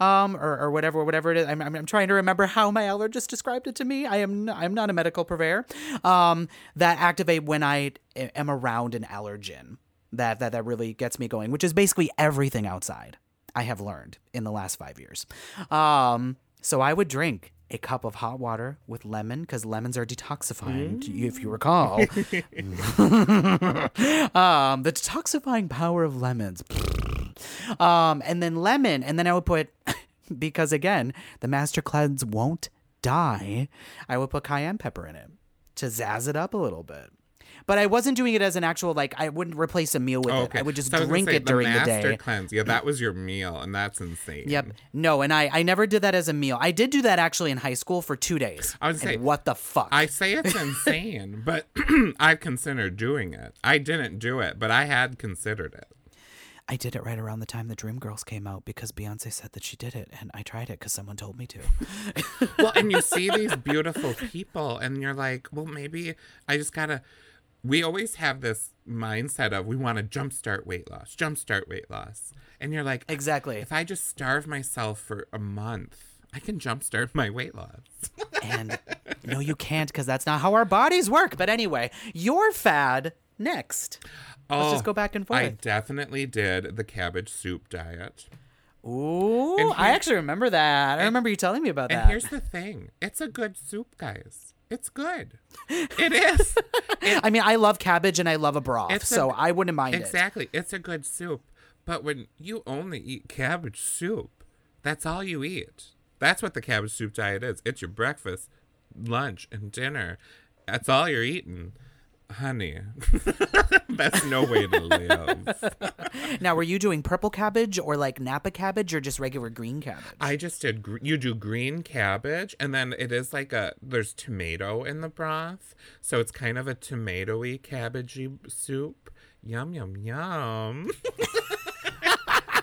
um or, or whatever whatever it is. I'm, I'm, I'm trying to remember how my allergist described it to me. I am i'm not a medical purveyor um that activate when I am around an allergen that that that really gets me going which is basically everything outside i have learned in the last five years. Um so i would drink a cup of hot water with lemon because lemons are detoxifying if you recall. (laughs) Um the detoxifying power of lemons um, and then lemon, and then I would put (laughs) because again, the master cleanse won't die. I would put cayenne pepper in it to zazz it up a little bit. But I wasn't doing it as an actual like I wouldn't replace a meal with Oh, it. I would just So I was gonna drink say, it during the, master day. cleanse. Yeah, that was your meal, and that's insane. Yep. No, and I I never did that as a meal. I did do that actually in high school for two days. I was say- what the fuck? I say it's insane, but (clears throat) I considered doing it. I didn't do it, but I had considered it. I did it right around the time the Dreamgirls came out because Beyonce said that she did it, and I tried it because someone told me to. (laughs) Well, and you see (laughs) these beautiful people, and you're like, well, maybe I just gotta. We always have this mindset of we want to jumpstart weight loss, jumpstart weight loss, and you're like, exactly. if I just starve myself for a month, I can jumpstart my weight loss. And (laughs) no, you can't because that's not how our bodies work. But anyway, your fad next. Let's just oh, go back and forth. Oh, I definitely did the cabbage soup diet. Ooh, And I actually remember that. I remember you telling me about And that. here's the thing it's a good soup, guys. It's good. It is. (laughs) I mean, I love cabbage and I love a broth, so I wouldn't mind it. exactly. It's a good soup. But when you only eat cabbage soup, that's all you eat. That's what the cabbage soup diet is. It's your breakfast, lunch, and dinner. That's all you're eating. Honey, (laughs) that's no way to live. Now, were you doing purple cabbage or like Napa cabbage or just regular green cabbage? I just did. gr- You do green cabbage, and then it is like a. There's tomato in the broth, so it's kind of a tomatoey cabbagey soup. Yum yum yum. (laughs)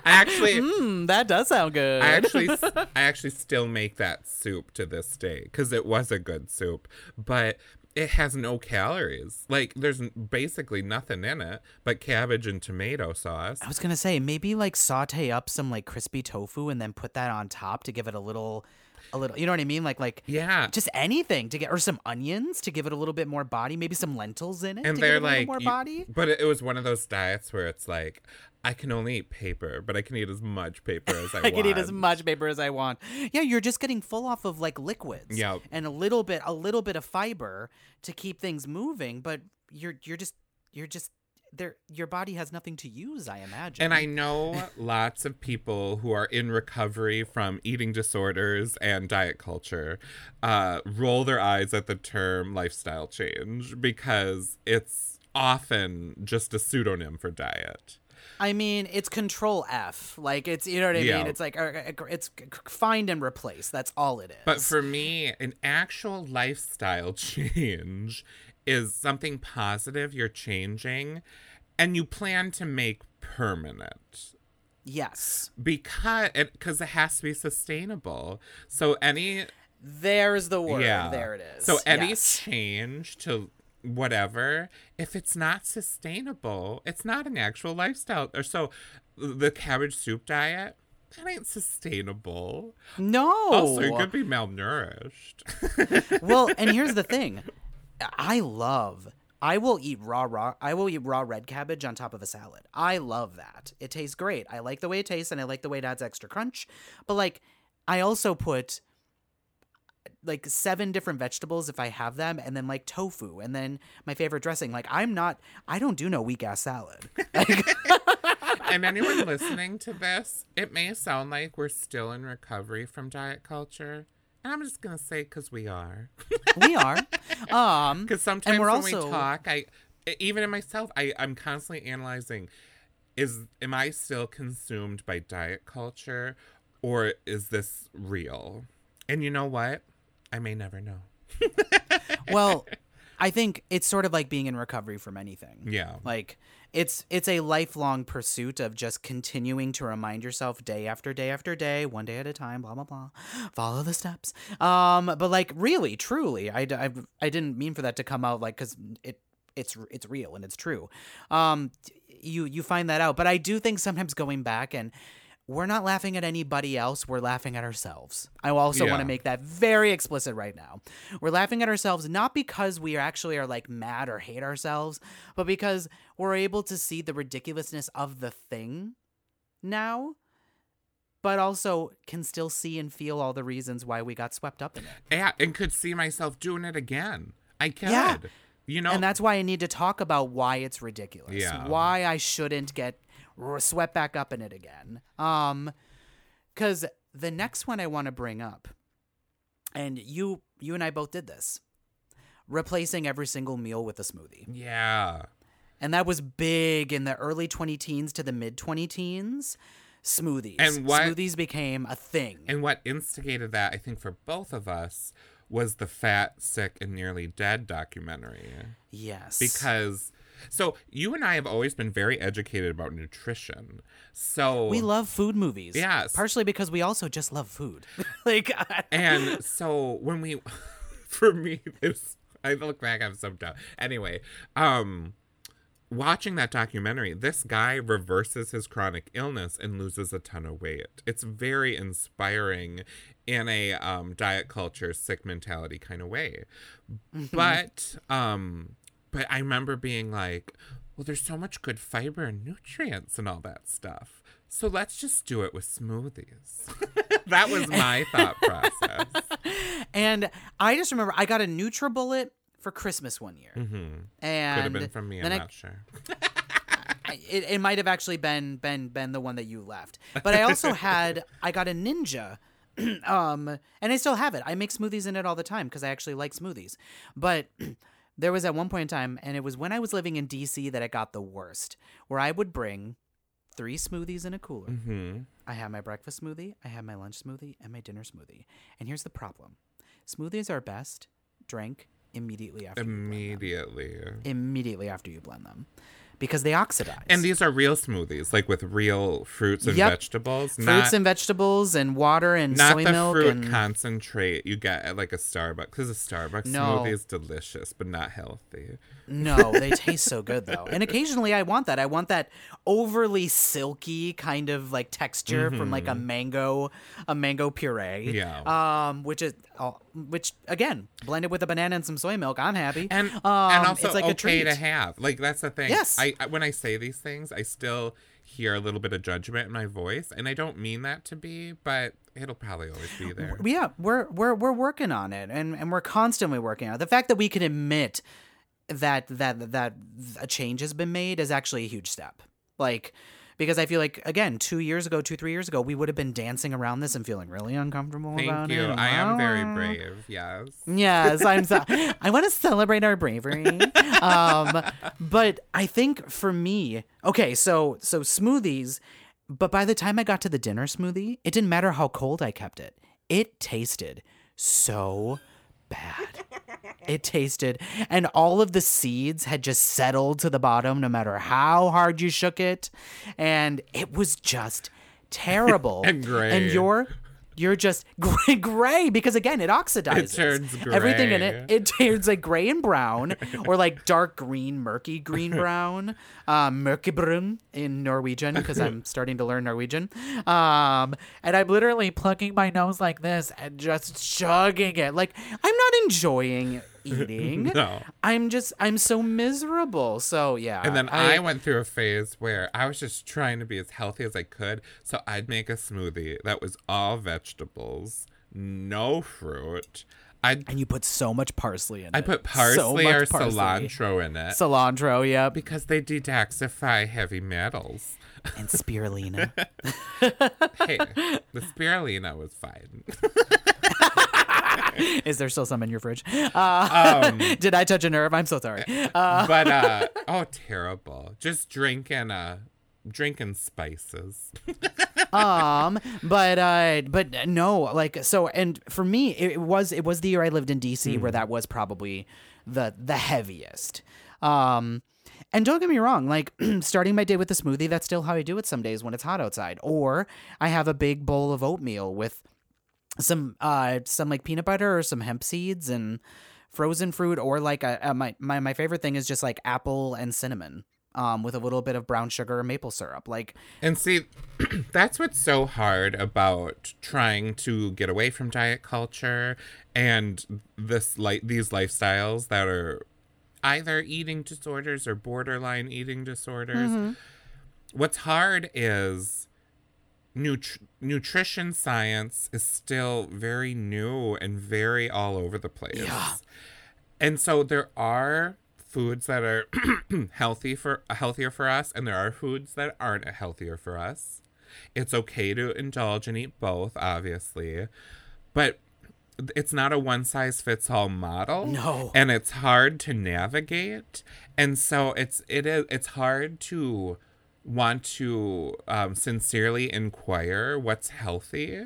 I actually, Hmm, that does sound good. I actually, (laughs) I actually still make that soup to this day because it was a good soup, but it has no calories. Like there's basically nothing in it but cabbage and tomato sauce. I was gonna say maybe like saute up some like crispy tofu and then put that on top to give it a little, a little. You know what I mean? Like like Yeah. just anything to get or some onions to give it a little bit more body. Maybe some lentils in it and to they're give it a little like more you- body. but it was one of those diets where it's like i can only eat paper but i can eat as much paper as (laughs) i, I want I can eat as much paper as I want. Yeah, you're just getting full off of like liquids. Yeah. And a little bit a little bit of fiber to keep things moving, but you're you're just you're just there your body has nothing to use, I imagine. and i know (laughs) lots of people who are in recovery from eating disorders and diet culture uh, roll their eyes at the term lifestyle change because it's often just a pseudonym for diet I mean, it's control F. Like it's you know what I Yeah. mean? It's like uh, uh, it's find and replace. That's all it is. But for me, an actual lifestyle (laughs) change is something positive you're changing and you plan to make permanent yes. because it, cause it has to be sustainable. So any There's the word. yeah. There it is. So any Yes. change to whatever, if it's not sustainable, it's not an actual lifestyle. Or so the cabbage soup diet, that ain't sustainable. No. Also, you could be malnourished. (laughs) well, and here's the (laughs) thing. I love I will eat raw raw I will eat raw red cabbage on top of a salad. I love that. It tastes great. I like the way it tastes and I like the way it adds extra crunch. But like I also put like seven different vegetables if I have them and then like tofu and then my favorite dressing. Like I'm not I don't do no weak ass salad. (laughs) (laughs) and anyone (laughs) listening to this, it may sound like we're still in recovery from diet culture. And I'm just gonna say because we are. we are. Um Because sometimes we're when also- we talk, I even in myself, I I'm constantly analyzing. is am I still consumed by diet culture or is this real? And you know what? I may never know. well, I think it's sort of like being in recovery from anything. Yeah. Like it's it's a lifelong pursuit of just continuing to remind yourself day after day after day, one day at a time, blah blah blah. Follow the steps. Um but like really, truly, I I, I didn't mean for that to come out like cuz it it's it's real and it's true. Um you you find that out, but I do think sometimes going back and we're not laughing at anybody else. We're laughing at ourselves. I also want to make that very explicit right now. We're laughing at ourselves not because we actually are like mad or hate ourselves, but because we're able to see the ridiculousness of the thing now, but also can still see and feel all the reasons why we got swept up in it. Yeah, and could see myself doing it again. I could. Yeah. You know, And that's why I need to talk about why it's ridiculous. Yeah. Why I shouldn't get swept back up in it again. Um cuz the next one I want to bring up and you you and I both did this. Replacing every single meal with a smoothie. yeah. And that was big in the early 20 teens to the mid 20 teens. Smoothies. And what- Smoothies became a thing. And what instigated that, I think, for both of us was the Fat, Sick, and Nearly Dead documentary. yes. Because, so you and I have always been very educated about nutrition. So we love food movies. Yes. Partially because we also just love food. (laughs) like And (laughs) so when we, (laughs) for me, this I look back, I'm so dumb. Anyway, um, watching that documentary, this guy reverses his chronic illness and loses a ton of weight. It's very inspiring in a um, diet culture, sick mentality kind of way. But um, but I remember being like, well, there's so much good fiber and nutrients and all that stuff. So let's just do it with smoothies. (laughs) that was my thought process. And I just remember I got a NutriBullet for Christmas one year, Mm-hmm. and Could have been from me. I'm I- not sure. (laughs) I- it, it might have actually been been been the one that you left. But I also (laughs) had I got a Ninja, (clears throat) um, and I still have it. I make smoothies in it all the time because I actually like smoothies. But (clears throat) there was at one point in time, and it was when I was living in DC that it got the worst, where I would bring three smoothies in a cooler. hmm I have my breakfast smoothie, I have my lunch smoothie, and my dinner smoothie. And here's the problem: smoothies are best drank immediately after you blend them. Immediately. immediately after you blend them, because they oxidize. And these are real smoothies, like with real fruits and Yep. vegetables. fruits not, and vegetables and water and not soy the milk fruit and concentrate you get at like a Starbucks. Because a Starbucks No. smoothie is delicious, but not healthy. No, they taste so good though. And occasionally I want that. I want that overly silky kind of like texture from like a mango, a mango puree. Mm-hmm. Yeah. Um, which is, uh, which again, blended with a banana and some soy milk, I'm happy. And um, and also it's like okay a treat. to have. Like that's the thing. Yes. I, I when I say these things, I still hear a little bit of judgment in my voice, and I don't mean that to be, but it'll probably always be there. yeah, we're we're we're working on it, and and we're constantly working on it. The fact that we can admit that that that a change has been made is actually a huge step. Like because I feel like again, two years ago, two three years ago, we would have been dancing around this and feeling really uncomfortable Thank about you. it. I am very brave. Yes. Yes, I'm. So, (laughs) I want to celebrate our bravery. Um, but I think for me, okay, so so smoothies. But by the time I got to the dinner smoothie, it didn't matter how cold I kept it. It tasted so bad. It tasted, and all of the seeds had just settled to the bottom, no matter how hard you shook it, and it was just (laughs) terrible. And. And you're you're just (laughs) gray, gray because again it oxidizes. turns Everything in it it turns like gray and brown, (laughs) or like dark green, murky green (laughs) brown, um, mørkebrun in Norwegian because I'm starting to learn Norwegian. Um, and I'm literally plucking my nose like this and just chugging it. Like I'm not enjoying eating. (laughs) No. I'm just I'm so miserable. So yeah. And then I, went through a phase where I was just trying to be as healthy as I could. So I'd make a smoothie that was all vegetables, no fruit. I'd and you put so much parsley in I it. I put parsley much or parsley. cilantro in it Cilantro, yeah. because they detoxify heavy metals. And spirulina. (laughs) Hey, the (laughs) spirulina was fine. (laughs) Is there still some in your fridge? Uh, Um, (laughs) did I touch a nerve? I'm so sorry. Uh, but uh (laughs) oh terrible. Just drinking a drinking spices. um but uh but no like so and for me it was it was the year i lived in dc where that was probably the the heaviest um and don't get me wrong like (clears throat) starting my day with a smoothie that's still how i do it some days when it's hot outside or i have a big bowl of oatmeal with some uh some like peanut butter or some hemp seeds and frozen fruit or like a, a, my, my my favorite thing is just like apple and cinnamon um with a little bit of brown sugar or maple syrup like And see, (clears throat) that's what's so hard about trying to get away from diet culture and this like these lifestyles that are either eating disorders or borderline eating disorders. What's hard is nut- nutrition science is still very new and very all over the place. Yeah. And so there are foods that are (clears throat) healthy for healthier for us and there are foods that aren't healthier for us. It's okay to indulge and eat both, obviously. But it's not a one size fits all model. No. And it's hard to navigate. And so it's it is it's hard to want to um, sincerely inquire what's healthy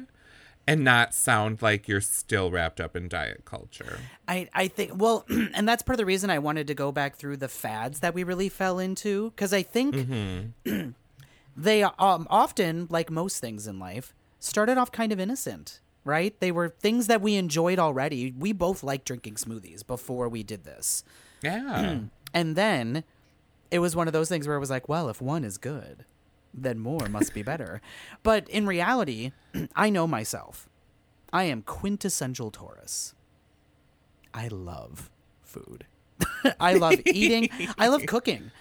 and not sound like you're still wrapped up in diet culture. I, I think well (clears throat) and that's part of the reason I wanted to go back through the fads that we really fell into because I think (clears throat) they um, often like most things in life started off kind of innocent right they were things that we enjoyed already we both liked drinking smoothies before we did this Yeah. (clears throat) and then it was one of those things where it was like well if one is good then more must be better (laughs) but in reality (clears throat) I know myself I am quintessential Taurus I love food. (laughs) I love eating. I love (laughs) cooking.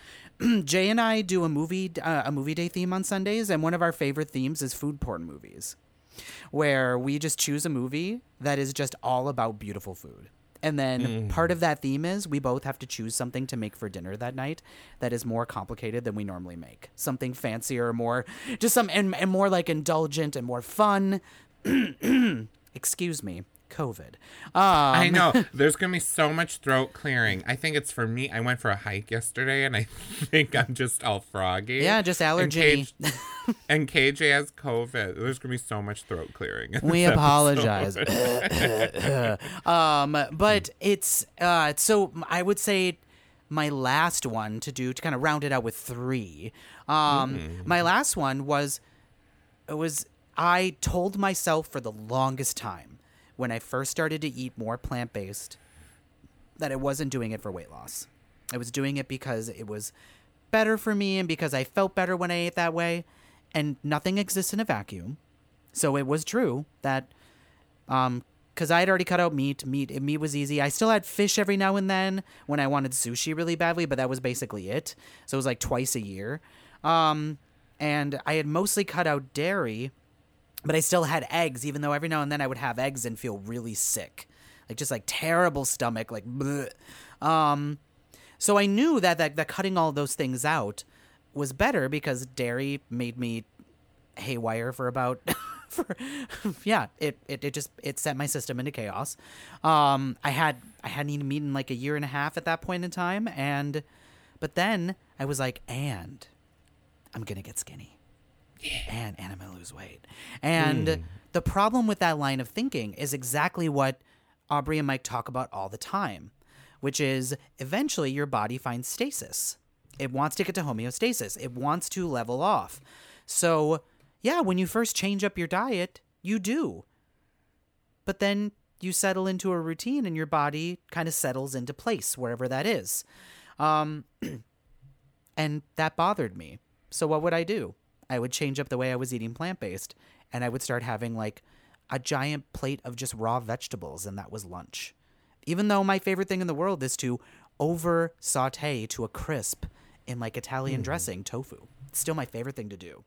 (clears throat) Jay and I do a movie uh, a movie day theme on Sundays, and one of our favorite themes is food porn movies, where we just choose a movie that is just all about beautiful food. And then mm. part of that theme is we both have to choose something to make for dinner that night that is more complicated than we normally make. Something fancier, more just some and, and more like indulgent and more fun. (clears throat) Excuse me, COVID. Um, I know. (laughs) There's going to be so much throat clearing. I think it's for me. I went for a hike yesterday and I (laughs) think I'm just all froggy. Yeah, just And allergy. (laughs) And KJ has COVID. There's going to be so much throat clearing. we apologize. um, but it's uh, so I would say my last one to do to kind of round it out with three. Um, my last one was it was I told myself for the longest time when I first started to eat more plant based that I wasn't doing it for weight loss. I was doing it because it was better for me and because I felt better when I ate that way. And nothing exists in a vacuum. So it was true that um because I had already cut out meat. Meat meat was easy. I still had fish every now and then when I wanted sushi really badly, but that was basically it. So it was like twice a year. Um, and I had mostly cut out dairy, but I still had eggs, even though every now and then I would have eggs and feel really sick, like just like terrible stomach, like. Bleh. Um, so I knew that, that that cutting all those things out was better because dairy made me haywire for about (laughs) for yeah it, it it just it set my system into chaos um i had i hadn't eaten meat in like a year and a half at that point in time and but then i was like and i'm gonna get skinny and and i'm gonna lose weight and the problem with that line of thinking is exactly what aubrey and mike talk about all the time which is eventually your body finds stasis it wants to get to homeostasis it wants to level off so yeah, when you first change up your diet, you do. But then you settle into a routine and your body kind of settles into place wherever that is. Um, (clears throat) and that bothered me. So what would I do? I would change up the way I was eating plant based and I would start having like a giant plate of just raw vegetables and that was lunch. Even though my favorite thing in the world is to over saute to a crisp in like Italian hmm. dressing tofu. It's still my favorite thing to do.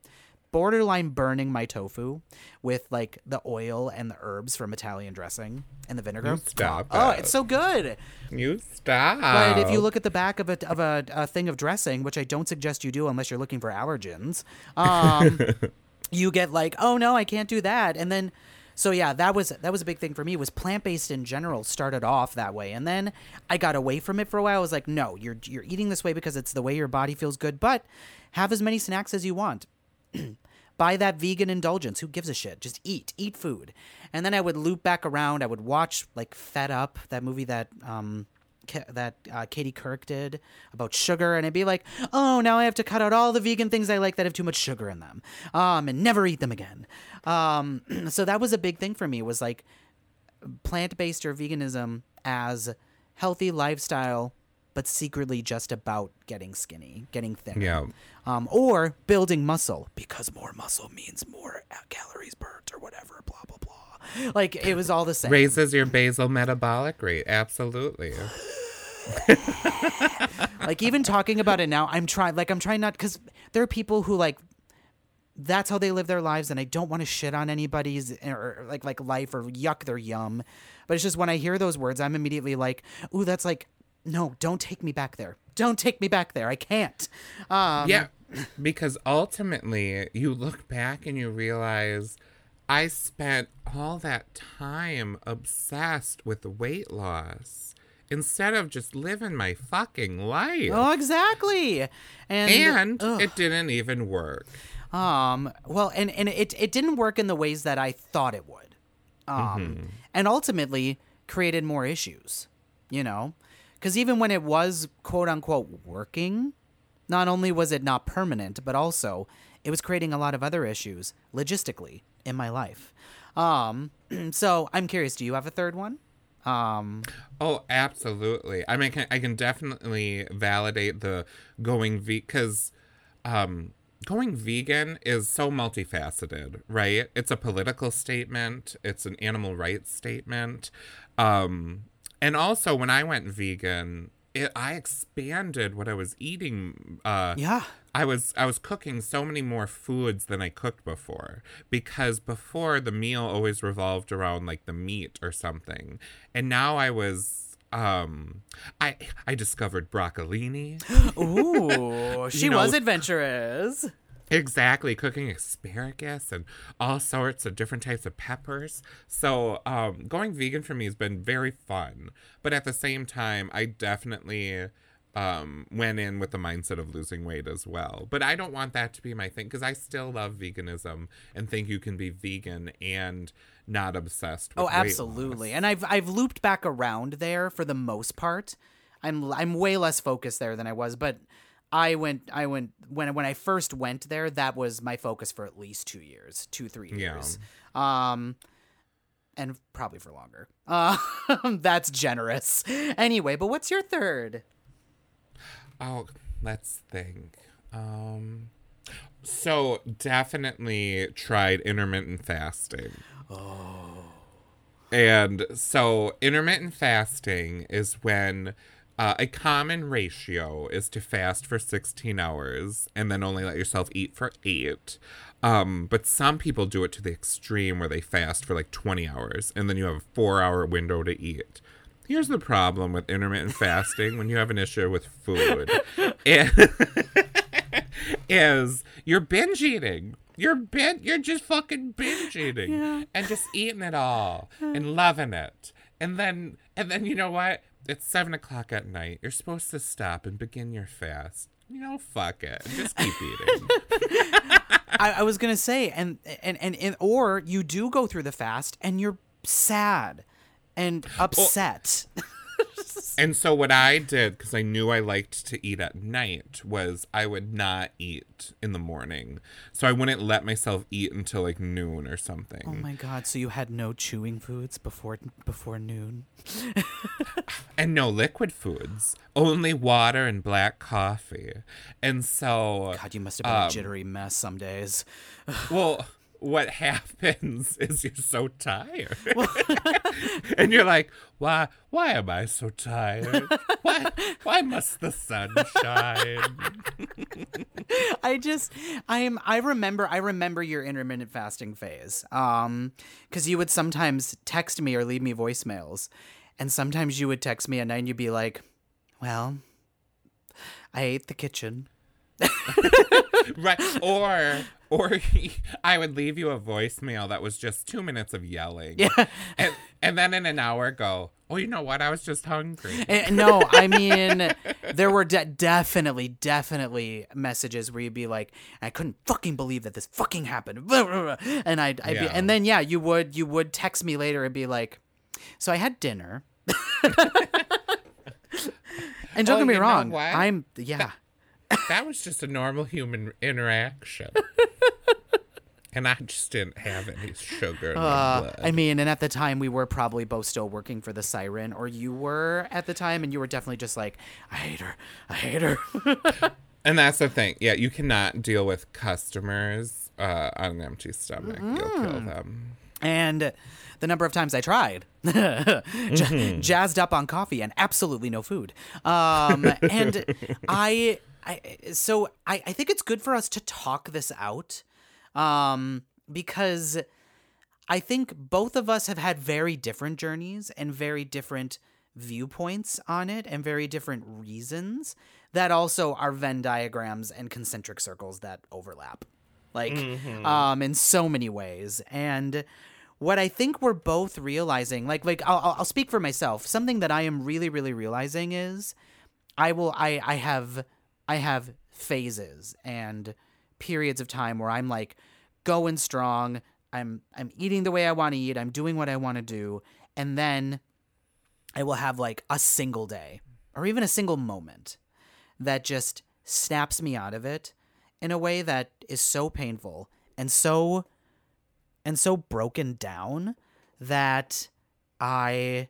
Borderline burning my tofu with like the oil and the herbs from Italian dressing and the vinegar. stop Oh, it. it's so good. You stop. But if you look at the back of a of a, a thing of dressing, which I don't suggest you do unless you're looking for allergens, um, (laughs) you get like, oh no, I can't do that, and then. so yeah, that was that was a big thing for me. Was plant based in general started off that way, and then I got away from it for a while. I was like, no, you're you're eating this way because it's the way your body feels good, but have as many snacks as you want. (clears throat) Buy that vegan indulgence. Who gives a shit? Just eat, eat food. And then I would loop back around. I would watch like Fed Up, that movie that um that uh, Katie Couric did about sugar, and I'd be like, oh, now I have to cut out all the vegan things I like that have too much sugar in them, um, and never eat them again. Um, (clears throat) so that was a big thing for me. Was like plant based or veganism as healthy lifestyle, but secretly just about getting skinny, getting thin. Yeah. Um, or building muscle because more muscle means more calories burnt or whatever. Blah blah blah. Like it was all the same. Raises your basal metabolic rate. Absolutely. (laughs) like even talking about it now i'm trying like i'm trying not because there are people who like that's how they live their lives and i don't want to shit on anybody's or like like life or yuck their yum but it's just when i hear those words i'm immediately like ooh that's like no don't take me back there don't take me back there i can't um Yeah, because ultimately you look back and you realize I spent all that time obsessed with weight loss instead of just living my fucking life. oh exactly and and ugh. it didn't even work. Um, well, and, and it, it didn't work in the ways that I thought it would. Um, and ultimately created more issues, you know? Because even when it was quote unquote working, not only was it not permanent, but also it was creating a lot of other issues logistically in my life. Um, (clears throat) so I'm curious, do you have a third one? Um, Oh, absolutely. I mean, I can, I can definitely validate the going vegan because um, going vegan is so multifaceted, right? It's a political statement, it's an animal rights statement. Um, and also, when I went vegan, it, I expanded what I was eating. Uh, yeah. I was I was cooking so many more foods than I cooked before because before the meal always revolved around like the meat or something. And now I was um I I discovered broccolini. (gasps) Ooh, (laughs) she know- was adventurous. Exactly, cooking asparagus and all sorts of different types of peppers. So, um, going vegan for me has been very fun, but at the same time, I definitely um, went in with the mindset of losing weight as well. But I don't want that to be my thing because I still love veganism and think you can be vegan and not obsessed. with Oh, absolutely. And I've I've looped back around there for the most part. I'm I'm way less focused there than I was, but I went I went when when I first went there, that was my focus for at least 2 years, 2 3 Yeah. years. Um and probably for longer. Uh, (laughs) that's generous. Anyway, but what's your third? Oh, let's think. Um, so definitely tried intermittent fasting. Oh. And so intermittent fasting is when uh, a common ratio is to fast for 16 hours and then only let yourself eat for eight. Um, but some people do it to the extreme where they fast for like 20 hours and then you have a four hour window to eat. Here's the problem with intermittent (laughs) fasting when you have an issue with food. (laughs) (laughs) Is you're binge eating. You're bin- you're just fucking binge eating and just eating it all and loving it. And then and then you know what? It's seven o'clock at night. You're supposed to stop and begin your fast. You know, fuck it. Just keep eating. (laughs) (laughs) I, I was gonna say, and, and and and or you do go through the fast and you're sad and upset. (laughs) And so what I did, because I knew I liked to eat at night, was I would not eat in the morning. So I wouldn't let myself eat until like noon or something. oh my god! So you had no chewing foods before before noon? (laughs) and no liquid foods, only water and black coffee. And so, God, you must have been Um, a jittery mess some days. (sighs) well, what (laughs) happens is you're so tired, (laughs) (laughs) and you're like, why? Why am I so tired? Why? Why must the sun shine? I just I am I remember I remember your intermittent fasting phase. Um cuz you would sometimes text me or leave me voicemails and sometimes you would text me at night and you'd be like, "Well, I ate the kitchen." (laughs) right or or i would leave you a voicemail that was just two minutes of yelling Yeah. and, and then in an hour go oh you know what i was just hungry Eh, no, I mean, there were de- definitely, definitely messages where you'd be like, "I couldn't fucking believe that this fucking happened," (laughs) and I'd, I'd be, and then yeah, you would, you would text me later and be like, "So I had dinner." (laughs) and don't Oh, get me wrong. I'm yeah. that was just a normal human interaction (laughs) and i just didn't have any sugar Uh, blood. I mean, and at the time we were probably both still working for the siren, or you were at the time, and you were definitely just like, I hate her, I hate her. (laughs) And that's the thing. Yeah, you cannot deal with customers uh, on an empty stomach. You'll Mm-hmm. kill them. and the number of times I tried, (laughs) J- jazzed up on coffee and absolutely no food. Um, and I, I, so I, I think it's good for us to talk this out, um, because I think both of us have had very different journeys and very different viewpoints on it and very different reasons that also are Venn diagrams and concentric circles that overlap. Like um in so many ways. And what I think we're both realizing, like like I'll I'll- I'll speak for myself. Something that I am really really realizing is I will I I have I have phases and periods of time where I'm like going strong. I'm I'm eating the way I want to eat. I'm doing what I want to do, and then I will have like a single day or even a single moment that just snaps me out of it in a way that is so painful and so and so broken down that I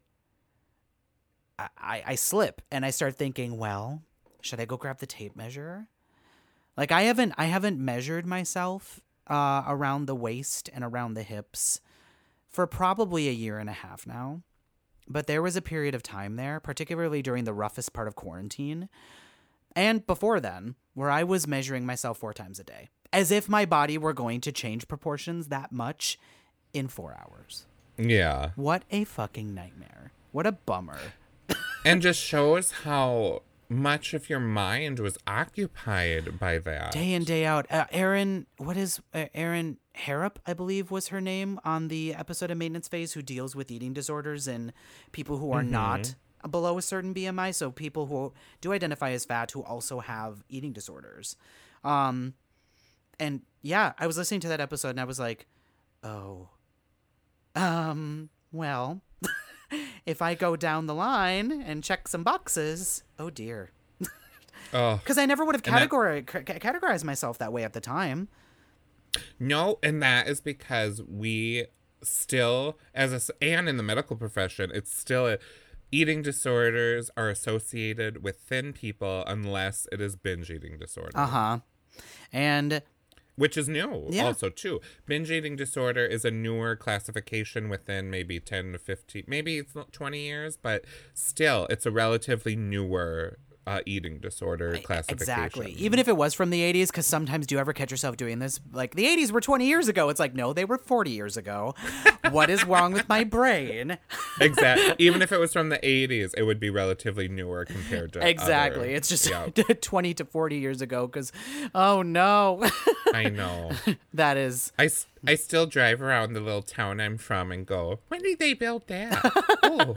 I, I slip and I start thinking, well, should I go grab the tape measure? Like I haven't I haven't measured myself uh, around the waist and around the hips for probably a year and a half now. But there was a period of time there, particularly during the roughest part of quarantine, and before then, where I was measuring myself four times a day, as if my body were going to change proportions that much in four hours. Yeah. What a fucking nightmare. What a bummer. And just shows how much of your mind was occupied by that. Day in, day out. Uh, Erin, what is uh, Erin Harrop, I believe was her name on the episode of Maintenance Phase, who deals with eating disorders and people who are not below a certain BMI. So people who do identify as fat who also have eating disorders. Um, and yeah, I was listening to that episode and I was like, oh, um, well, (laughs) if I go down the line and check some boxes, oh dear. (laughs) Oh. Because I never would have And that- categorized, categorized myself that way at the time. No, and that is because we still, as a, and in the medical profession, it's still a, eating disorders are associated with thin people unless it is binge eating disorder, Uh huh. And which is new Yeah. also too. Binge eating disorder is a newer classification within maybe 10 to 15, maybe it's not 20 years, but still it's a relatively newer uh, eating disorder classification. exactly, even if it was from the 80s, because sometimes do you ever catch yourself doing this? Like, the 80s were 20 years ago. It's like, no, they were 40 years ago. (laughs) what is wrong with my brain? exactly. Even if it was from the 80s, it would be relatively newer compared to Exactly. other- It's just Yeah, (laughs) 20 to 40 years ago, because, oh no. (laughs) I know. That is I I still drive around the little town I'm from and go, when did they build that? oh,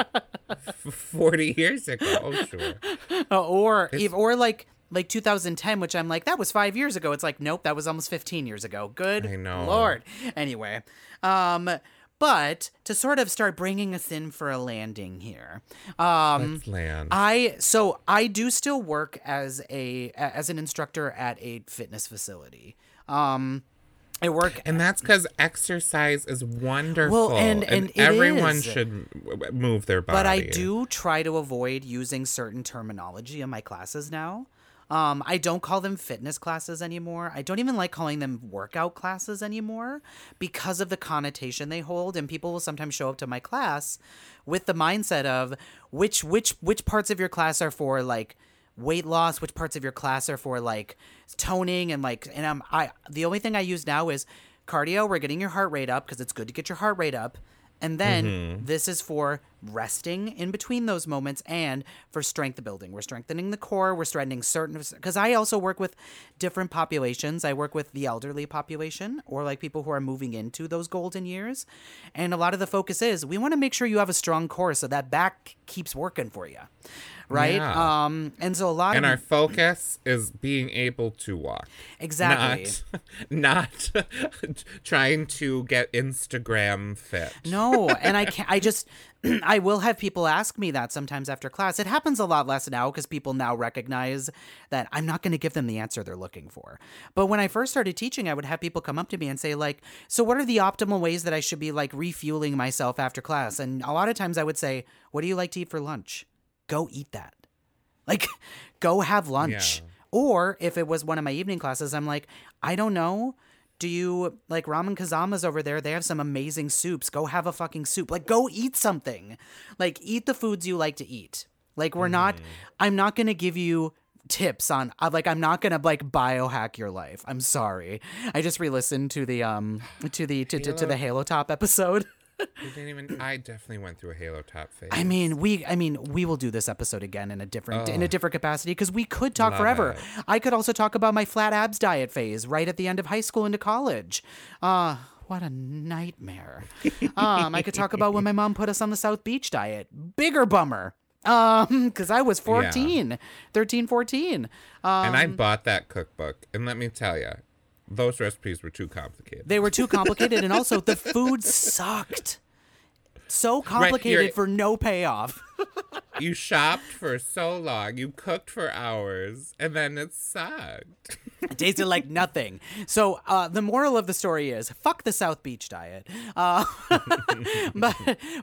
40 years ago. Oh, sure. Uh, or ev- or like like 2010 which i'm like that was five years ago it's like nope that was almost 15 years ago good I know. lord anyway um but to sort of start bringing us in for a landing here um Let's land. I so I do still work as a as an instructor at a fitness facility. Um I work and that's because exercise is wonderful. and- and it everyone is. should move their body. But I do try to avoid using certain terminology in my classes now. Um, I don't call them fitness classes anymore. I don't even like calling them workout classes anymore because of the connotation they hold. And people will sometimes show up to my class with the mindset of which which which parts of your class are for like weight loss, which parts of your class are for like toning and like and I'm I the only thing I use now is cardio. We're getting your heart rate up because it's good to get your heart rate up And then mm-hmm. this is for resting in between those moments and for strength building. We're strengthening the core, we're strengthening certain because I also work with different populations. I work with the elderly population or like people who are moving into those golden years. And a lot of the focus is we want to make sure you have a strong core so that back keeps working for you. Right? Yeah. Um and so a lot And of our focus is being able to walk. exactly. Not (laughs) not (laughs) trying to get Instagram fit. No, and I can't. I just, (clears throat) I will have people ask me that sometimes after class. It happens a lot less now because people now recognize that I'm not going to give them the answer they're looking for. But when I first started teaching, I would have people come up to me and say, like, so what are the optimal ways that I should be like refueling myself after class? And a lot of times I would say, what do you like to eat for lunch? Go eat that. Like, (laughs) go have lunch. Yeah. Or if it was one of my evening classes, I'm like, I don't know. Do you like ramen kazamas over there? They have some amazing soups. Go have a fucking soup. Like, go eat something. Like, eat the foods you like to eat. Like, we're not, I'm not going to give you tips on uh, like i'm not gonna like biohack your life i'm sorry i just re-listened to the um to the to, to, to the halo top episode (laughs) We didn't even. (clears throat) I definitely went through a Halo top phase. I mean, we I mean, we will do this episode again in a different in a different capacity because we could talk forever. it. I could also talk about my flat abs diet phase right at the end of high school into college. Uh what a nightmare. um, I could talk about when my mom put us on the South Beach diet. Bigger bummer. Um, because I was 14, 13, 14. Um, and I bought that cookbook, and let me tell you, those recipes were too complicated. they were too complicated, and also the food sucked. So complicated you're- for no payoff. you shopped for so long, you cooked for hours, and then it sucked. It tasted like nothing. So uh, the moral of the story is fuck the South Beach diet. Uh, (laughs) but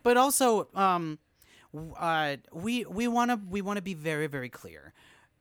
but also um, uh, we we want to we want to be very very clear.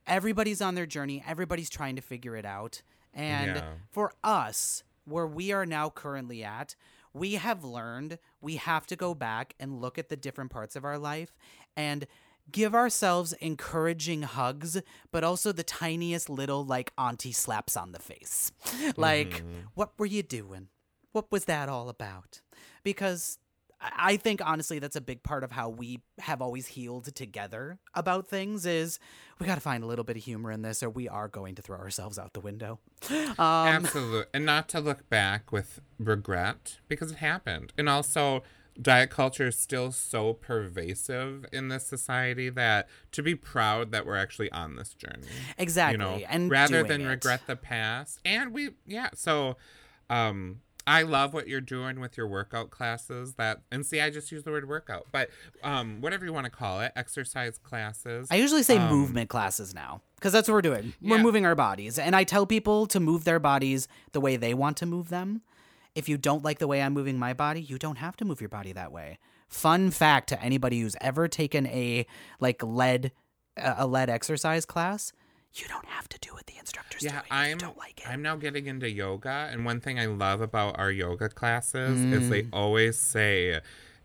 Everybody's on their journey. Everybody's trying to figure it out. And Yeah. for us, where we are now currently at, we have learned we have to go back and look at the different parts of our life and give ourselves encouraging hugs, but also the tiniest little like auntie slaps on the face. (laughs) Like, mm-hmm. what were you doing? What was that all about? Because I think honestly that's a big part of how we have always healed together about things is we got to find a little bit of humor in this or we are going to throw ourselves out the window. (laughs) Um, Absolutely. And not to look back with regret because it happened. And also, diet culture is still so pervasive in this society that to be proud that we're actually on this journey. Exactly. You know, and rather than it. regret the past. And we, yeah. So, um, I love what you're doing with your workout classes. That and see, I just use the word workout, but um, whatever you want to call it, exercise classes. I usually say Um, movement classes now because that's what we're doing. We're Yeah. moving our bodies. And I tell people to move their bodies the way they want to move them. If you don't like the way I'm moving my body, you don't have to move your body that way. Fun fact to anybody who's ever taken a like lead a lead exercise class, you don't have to do what the instructor's Yeah, doing. I'm. don't like it. I'm now getting into yoga, and one thing I love about our yoga classes is Mm. they always say,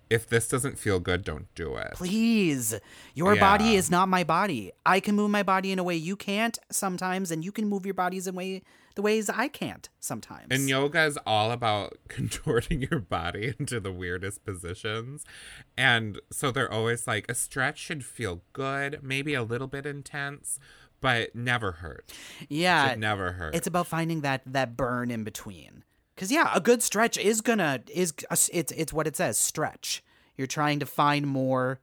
"If this doesn't feel good, don't do it." Please, your body is not my body. I can move my body in a way you can't sometimes, and you can move your bodies in way the ways I can't sometimes. And yoga is all about (laughs) contorting your body into the weirdest positions. And so they're always like, a stretch should feel good, maybe a little bit intense, but never hurt. yeah, Should never hurt. it's about finding that that burn in between. Cause yeah, a good stretch is gonna is it's it's what it says stretch. You're trying to find more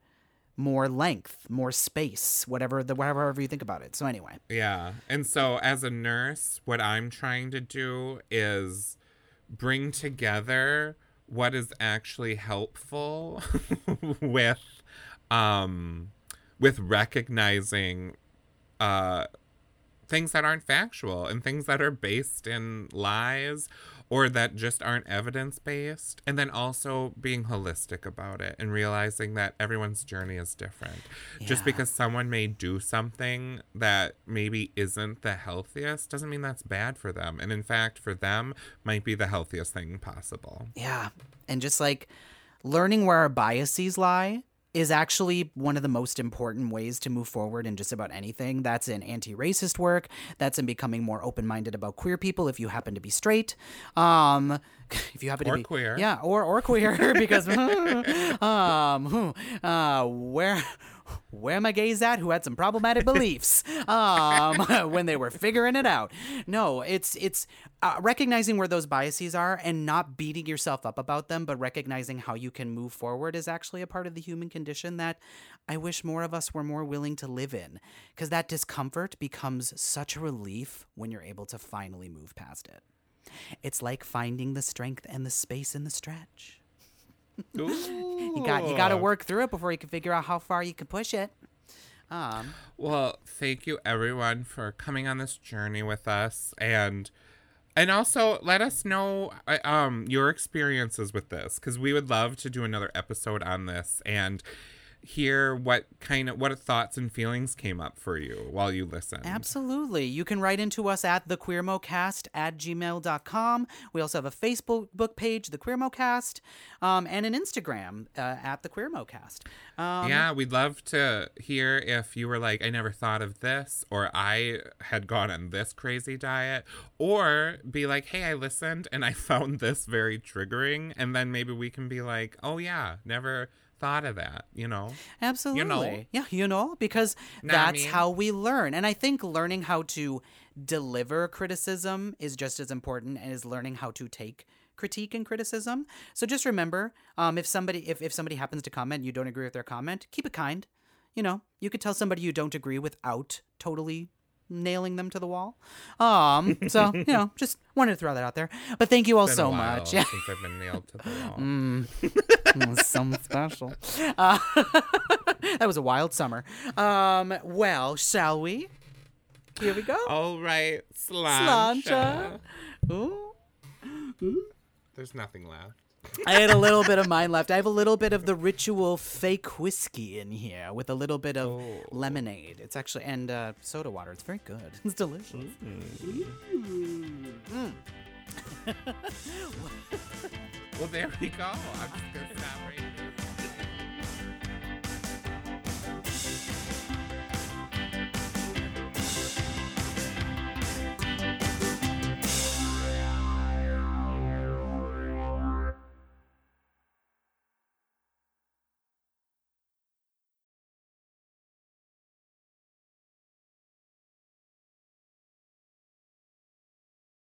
more length, more space, whatever the whatever you think about it. So anyway, Yeah. And so as a nurse, what I'm trying to do is bring together what is actually helpful (laughs) with um with recognizing uh things that aren't factual and things that are based in lies or that just aren't evidence based and then also being holistic about it and realizing that everyone's journey is different. Just because someone may do something that maybe isn't the healthiest doesn't mean that's bad for them and in fact for them might be the healthiest thing possible. Yeah, and just like learning where our biases lie is actually one of the most important ways to move forward in just about anything. That's in anti racist work, that's in becoming more open minded about queer people if you happen to be straight. Um, (laughs) if you happen Or to be queer. yeah, or or queer (laughs) because (laughs) um, uh, where where my gays at who had some problematic (laughs) beliefs um, (laughs) when they were figuring it out. No, it's it's uh, recognizing where those biases are and not beating yourself up about them, but recognizing how you can move forward is actually a part of the human condition that I wish more of us were more willing to live in. Because that discomfort becomes such a relief when you're able to finally move past it. It's like finding the strength and the space in the stretch. You got you got to work through it before you can figure out how far you can push it. Um, Well, thank you everyone for coming on this journey with us. And and also let us know uh, um your experiences with this cuz we would love to do another episode on this. And hear what kind of what thoughts and feelings came up for you while you listened. Absolutely. You can write into us at thequeermocast at gmail.com. We also have a Facebook book page, The Queermocast, um, and an Instagram uh, at The Queermocast. Um, yeah, we'd love to hear if you were like, I never thought of this, or I had gone on this crazy diet, or be like, hey, I listened and I (laughs) found this very triggering. And then maybe we can be like, oh, yeah, never thought of that, you know? Absolutely. You know? Yeah, you know, because what I that's mean? how we learn. And I think learning how to deliver criticism is just as important as learning how to take critique and criticism. So just remember, um, if somebody if, if somebody happens to comment you don't agree with their comment, keep it kind. You know, you could tell somebody you don't agree without totally nailing them to the wall. Um, so, (laughs) you know, just wanted to throw that out there. But thank you all so much. Yeah. Since I've been nailed to the wall. (laughs) Mm, (laughs) something special. (laughs) Uh, (laughs) that was a wild summer. Um, well, shall we? Here we go. All right, slancha. Slancha. Ooh. There's nothing left. I had a (laughs) little bit of mine left. I have a little bit of the ritual fake whiskey in here with a little bit of Oh. lemonade. It's actually and uh, soda water. It's very good. It's delicious. Well, there we go. I'm just gonna stop right here.